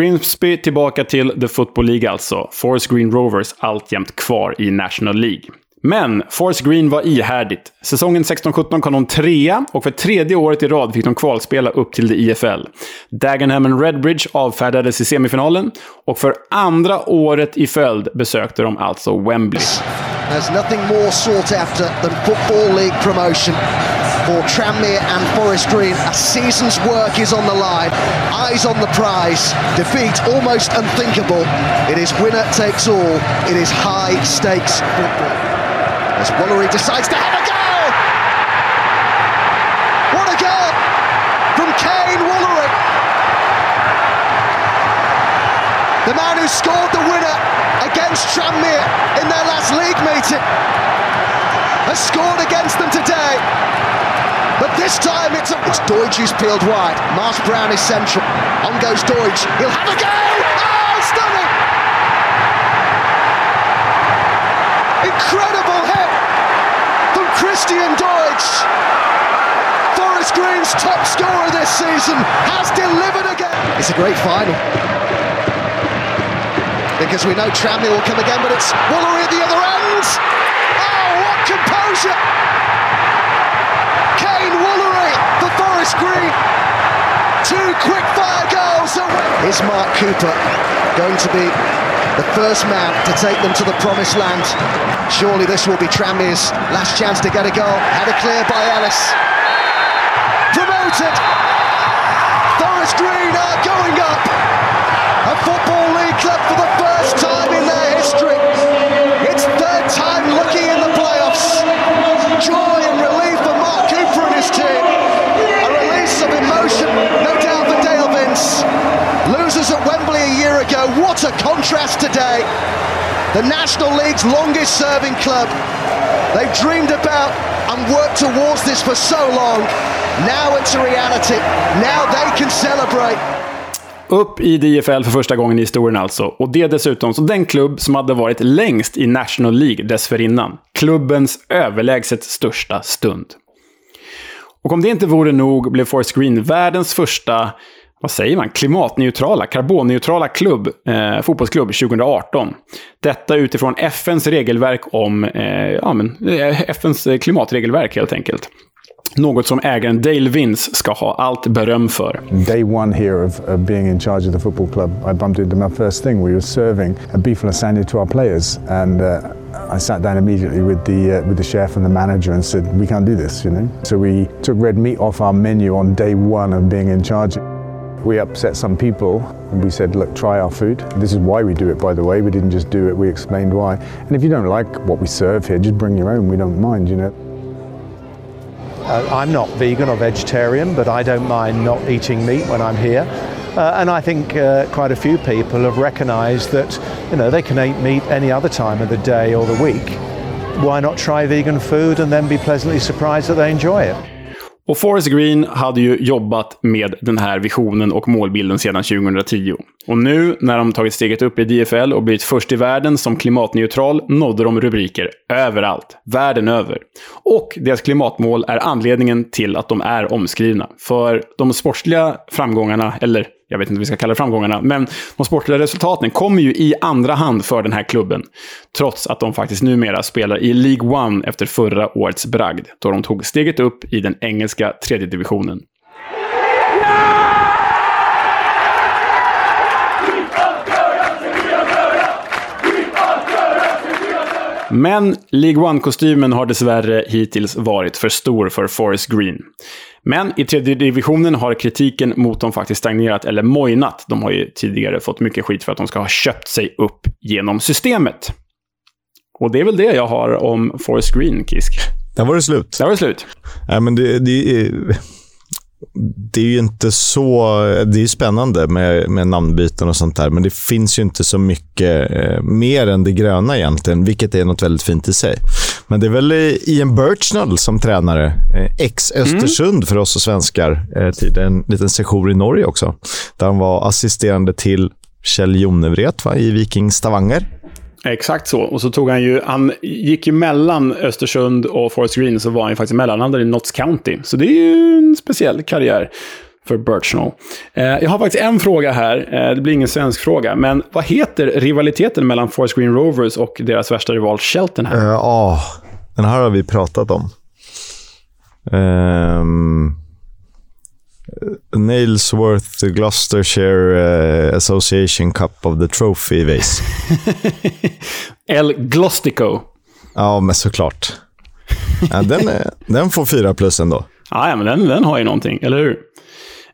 B: Grimsby tillbaka till The Football League alltså. Forest Green Rovers alltjämt kvar i National League. Men Forest Green var ihärdigt. Säsongen 16-17 kom de trea och för tredje året i rad fick de kvalspela upp till det IFL. Dagenham och Redbridge avfärdades i semifinalen och för andra året i följd besökte de alltså Wembley.
K: There's nothing more sought after than Football League promotion. For Tranmere and Forest Green, a season's work is on the line. Eyes on the prize. Defeat almost unthinkable. It is winner takes all. It is high stakes football. As Woolery decides to have a go! What a goal from Kane Woolery! The man who scored the winner against Tranmere in their last league meeting. Has scored against them today. But this time it's, it's Deutsch who's peeled wide. Marsh Brown is central. On goes Deutsch. He'll have a go! Oh, stunning! Incredible hit from Christian Deutsch. Forest Green's top scorer this season has delivered again. It's a great final. Because we know Tramley will come again, but it's Woolery at the other end. Oh, what composure! Kane Woolery for Forest Green. Two quick fire goals. Is Mark Cooper going to be the first man to take them to the promised land? Surely this will be Tranmere's last chance to get a goal. Had a clear by Ellis. Promoted. Forest Green are going up. A Football League club for the first time in their history. Losers at Wembley a year ago. What a contrast today. The National League's longest serving club. They've dreamed about and worked towards this for so long. Now it's a reality. Now they can celebrate.
B: Upp i DFL för första gången i historien alltså. Och det dessutom som den klubb som hade varit längst i National League dessförinnan. Klubbens överlägset största stund. Och om det inte vore nog blev Forest Green världens första, vad säger man, klimatneutrala, karbonneutrala klubb, eh, fotbollsklubb 2018. Detta utifrån FNs regelverk om, eh, ja men, eh, FNs klimatregelverk helt enkelt. Något som ägaren Dale Vince ska ha allt beröm för.
I: Day one here of, of being in charge of the football club, I bumped into my first thing. We were serving a beef lasagna to our players, and uh, I sat down immediately with the uh, with the chef and the manager and said, "We can't do this," you know. So we took red meat off our menu on day one of being in charge. We upset some people. And we said, look, try our food. This is why we do it, by the way. We didn't just do it, we explained why. And if you don't like what we serve here, just bring your own. We don't mind, you know.
L: Uh, I'm not vegan or vegetarian, but I don't mind not eating meat when I'm here. Uh, and I think uh, quite a few people have recognised that you know they can eat meat any other time of the day or the week. Why not try vegan food and then be pleasantly surprised that they enjoy it?
B: Och Forest Green hade ju jobbat med den här visionen och målbilden sedan 2010. Och nu, när de tagit steget upp i DFL och blivit först i världen som klimatneutral, nådde de rubriker överallt, världen över. Och deras klimatmål är anledningen till att de är omskrivna. För de sportsliga framgångarna, eller jag vet inte vad vi ska kalla framgångarna, men de sportsliga resultaten kommer ju i andra hand för den här klubben. Trots att de faktiskt numera spelar i League One efter förra årets bragd, då de tog steget upp i den engelska tredje divisionen. Men League One-kostymen har dessvärre hittills varit för stor för Forest Green. Men i tredje divisionen har kritiken mot dem faktiskt stagnerat eller mojnat. De har ju tidigare fått mycket skit för att de ska ha köpt sig upp genom systemet. Och det är väl det jag har om Forest Green, Kisk.
A: Där var det slut.
B: Där var det slut.
A: Nej, men det, det, är, det är ju inte så... Det är ju spännande med, med namnbyten och sånt där, men det finns ju inte så mycket eh, mer än det gröna egentligen, vilket är något väldigt fint i sig. Men det är väl Ian Birchnell som tränare. Eh, Ex-Östersund mm. för oss och svenskar. Eh, en liten session i Norge också. Där han var assisterande till Kjell Jonevret va, i Viking Stavanger.
B: Exakt så. Och så tog han ju, han gick ju mellan Östersund och Forest Green, så var han ju faktiskt mellanlandare i Notts County. Så det är ju en speciell karriär för Birchnell. Eh, jag har faktiskt en fråga här. Eh, det blir ingen svensk fråga. Men vad heter rivaliteten mellan Forest Green Rovers och deras värsta rival Cheltenham?
A: Ja, uh, oh, ah, den här har vi pratat om. Um, Nailsworth Gloucestershire uh, Association Cup of the Trophy Vase. (laughs)
B: El Glostico.
A: Ja, men såklart. Ja, den, är, den får fyra plus ändå.
B: Ja, men den, den har ju någonting, eller hur?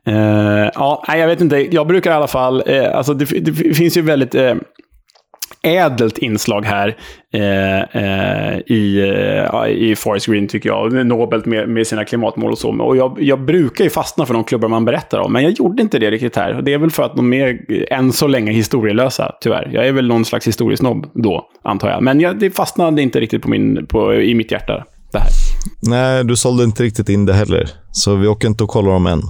B: Uh, ja, jag vet inte. Jag brukar i alla fall... Uh, alltså det, det, finns ju väldigt... Uh, ädelt inslag här eh, eh, i, eh, i Forest Green, tycker jag. Nobelt med, med sina klimatmål och så. Och jag, jag brukar ju fastna för de klubbar man berättar om, men jag gjorde inte det riktigt här. Det är väl för att de är än så länge historielösa, tyvärr. Jag är väl någon slags historiesnobb då, antar jag. Men jag, det fastnade inte riktigt på min, på, i mitt hjärta, det här.
A: Nej, du sålde inte riktigt in det heller. Så vi åker inte och kollar dem än.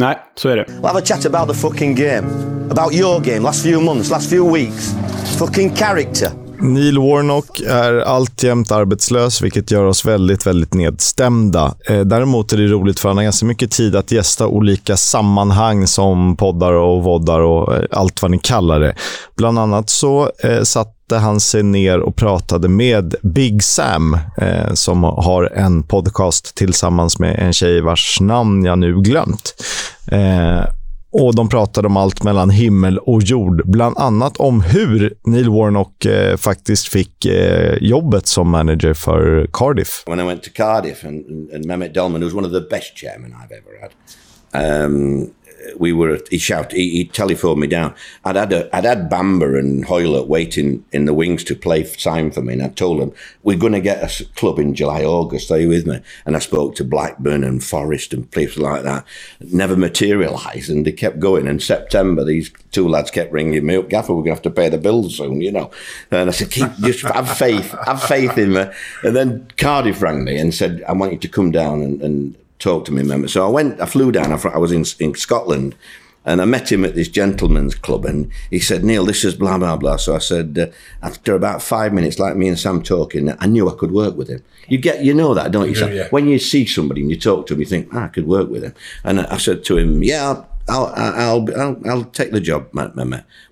B: Nej, så är det.
M: We'll have a chat about the fucking game. About your game, last few months, last few weeks. Fucking character.
A: Neil Warnock är alltjämt arbetslös, vilket gör oss väldigt, väldigt nedstämda. Eh, däremot är det roligt för han har ganska mycket tid att gästa olika sammanhang som poddar och voddar och eh, allt vad ni kallar det. Bland annat så eh, satte han sig ner och pratade med Big Sam, eh, som har en podcast tillsammans med en tjej vars namn jag nu glömt. Eh, och De pratade om allt mellan himmel och jord. Bland annat om hur Neil Warnock eh, faktiskt fick eh, jobbet som manager för Cardiff.
N: When I went to Cardiff and, and Mehmet Delman, who was one of the best chairmen I've ever had, um, we were he shouted he, he telephoned me down. I'd had a, i'd had bamber and hoylett waiting in the wings to play sign for me and i told them we're going to get a club in july august are you with me? And i spoke to blackburn and forest and places like that. Never materialized and they kept going. In september these two lads kept ringing me up gaffer we're going to have to pay the bills soon you know. And i said keep just have faith have faith in me. And then cardiff rang me and said i want you to come down and, and talk to me, remember. So I went, I flew down, I was in, in Scotland, and I met him at this gentleman's club, and he said, Neil, this is blah, blah, blah. So I said, uh, after about five minutes, like me and Sam talking, I knew I could work with him. You get, you know that, don't you?
O: Yeah, yeah.
N: When you see somebody and you talk to him, you think, ah, I could work with him. And I said to him, yeah, I'll, I'll, I'll, I'll, I'll take the job, mate.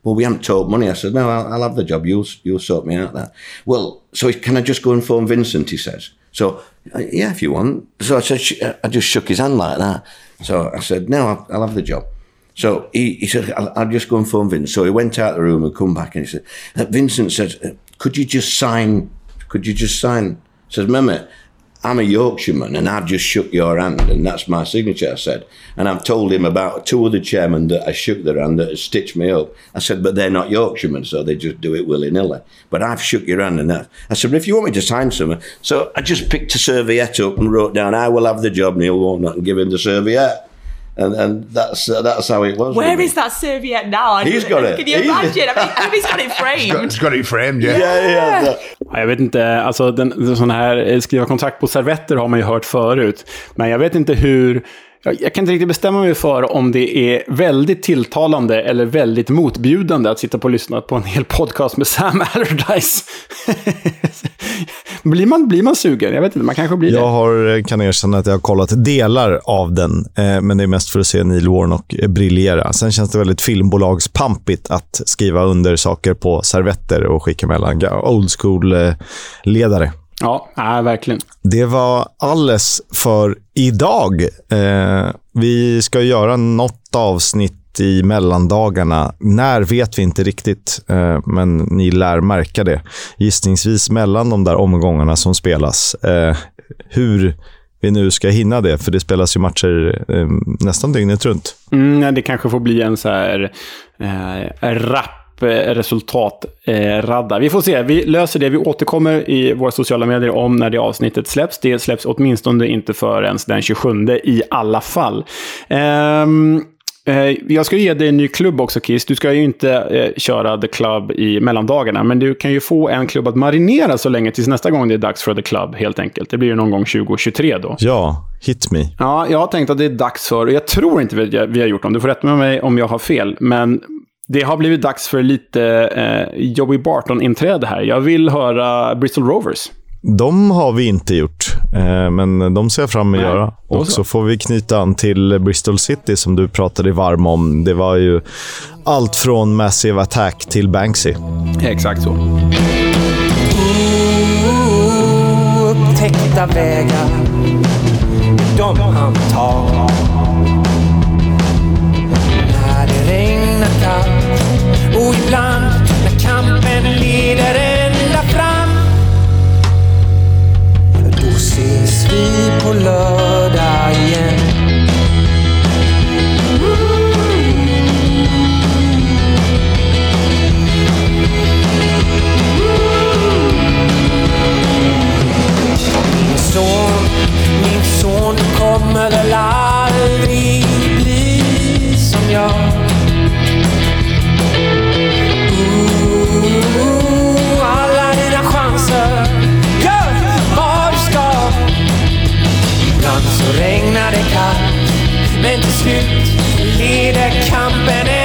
N: Well, we haven't talked money. I said, no, I'll, I'll have the job. You'll, you'll sort me out that. Well, so can I just go and phone Vincent, he says. So, uh, yeah, if you want. So I said, I just shook his hand like that. So I said, no, I'll, I'll have the job. So he, he said, I'll, I'll, just go and phone Vincent. So he went out the room and come back and he said, uh, Vincent said, uh, could you just sign, could you just sign? Says, Mehmet, I'm a Yorkshireman and I've just shook your hand and that's my signature, I said. And I've told him about two other chairmen that I shook their hand that stitched me up. I said, but they're not Yorkshiremen, so they just do it willy-nilly. But I've shook your hand and that. I said, if you want me to sign something. So I just picked a serviette up and wrote down, I will have the job, Neil Warnock, and give him the serviette. And, and that's uh, that's how it was.
P: Where is that serviette now? I
N: He's got it.
P: Can you
N: He's-
P: imagine? I mean, I mean, (laughs) he's got it framed.
O: He's got it framed, yeah.
N: Yeah, yeah.
B: Ja, Jag vet inte, alltså den, den sån här skriva kontrakt på servetter har man ju hört förut. Men jag vet inte hur... Jag, jag kan inte riktigt bestämma mig för om det är väldigt tilltalande eller väldigt motbjudande att sitta på och lyssna på en hel podcast med Sam (laughs) Allardyce. blir, man, blir man sugen? Jag vet inte, man kanske blir
A: Jag
B: det.
A: har, eh, kan erkänna att jag har kollat delar av den, eh, men det är mest för att se Neil Warnock eh, briljera. Sen känns det väldigt filmbolagspampigt att skriva under saker på servetter och skicka mellan old school-ledare.
B: Ja, nej, verkligen.
A: Det var alles för idag. Eh, vi ska göra något avsnitt i mellandagarna. När vet vi inte riktigt, eh, men ni lär märka det. Gissningsvis mellan de där omgångarna som spelas. Eh, hur vi nu ska hinna det, för det spelas ju matcher eh, nästan dygnet runt.
B: Mm, det kanske får bli en så här eh, rapp eh, resultatradda. Vi får se. Vi löser det. Vi återkommer i våra sociala medier om när det avsnittet släpps. Det släpps åtminstone inte förrän den 27 i alla fall. Eh, jag ska ge dig en ny klubb också, Kiss. Du ska ju inte eh, köra The Club i mellandagarna, men du kan ju få en klubb att marinera så länge tills nästa gång det är dags för The Club, helt enkelt. Det blir ju någon gång 2023 då.
A: Ja, hit me.
B: Ja, jag har tänkt att det är dags för, och jag tror inte vi, vi har gjort dem, du får rätta med mig om jag har fel, men det har blivit dags för lite eh, Joey Barton-inträde här. Jag vill höra Bristol Rovers.
A: De har vi inte gjort, eh, men de ser jag fram emot att göra. Och
B: så.
A: så får vi knyta an till Bristol City som du pratade varm om. Det var ju allt från Massive Attack till Banksy.
B: Exakt så.
Q: Upptäckta vägar, de han tar. Vi men till slut leder kampen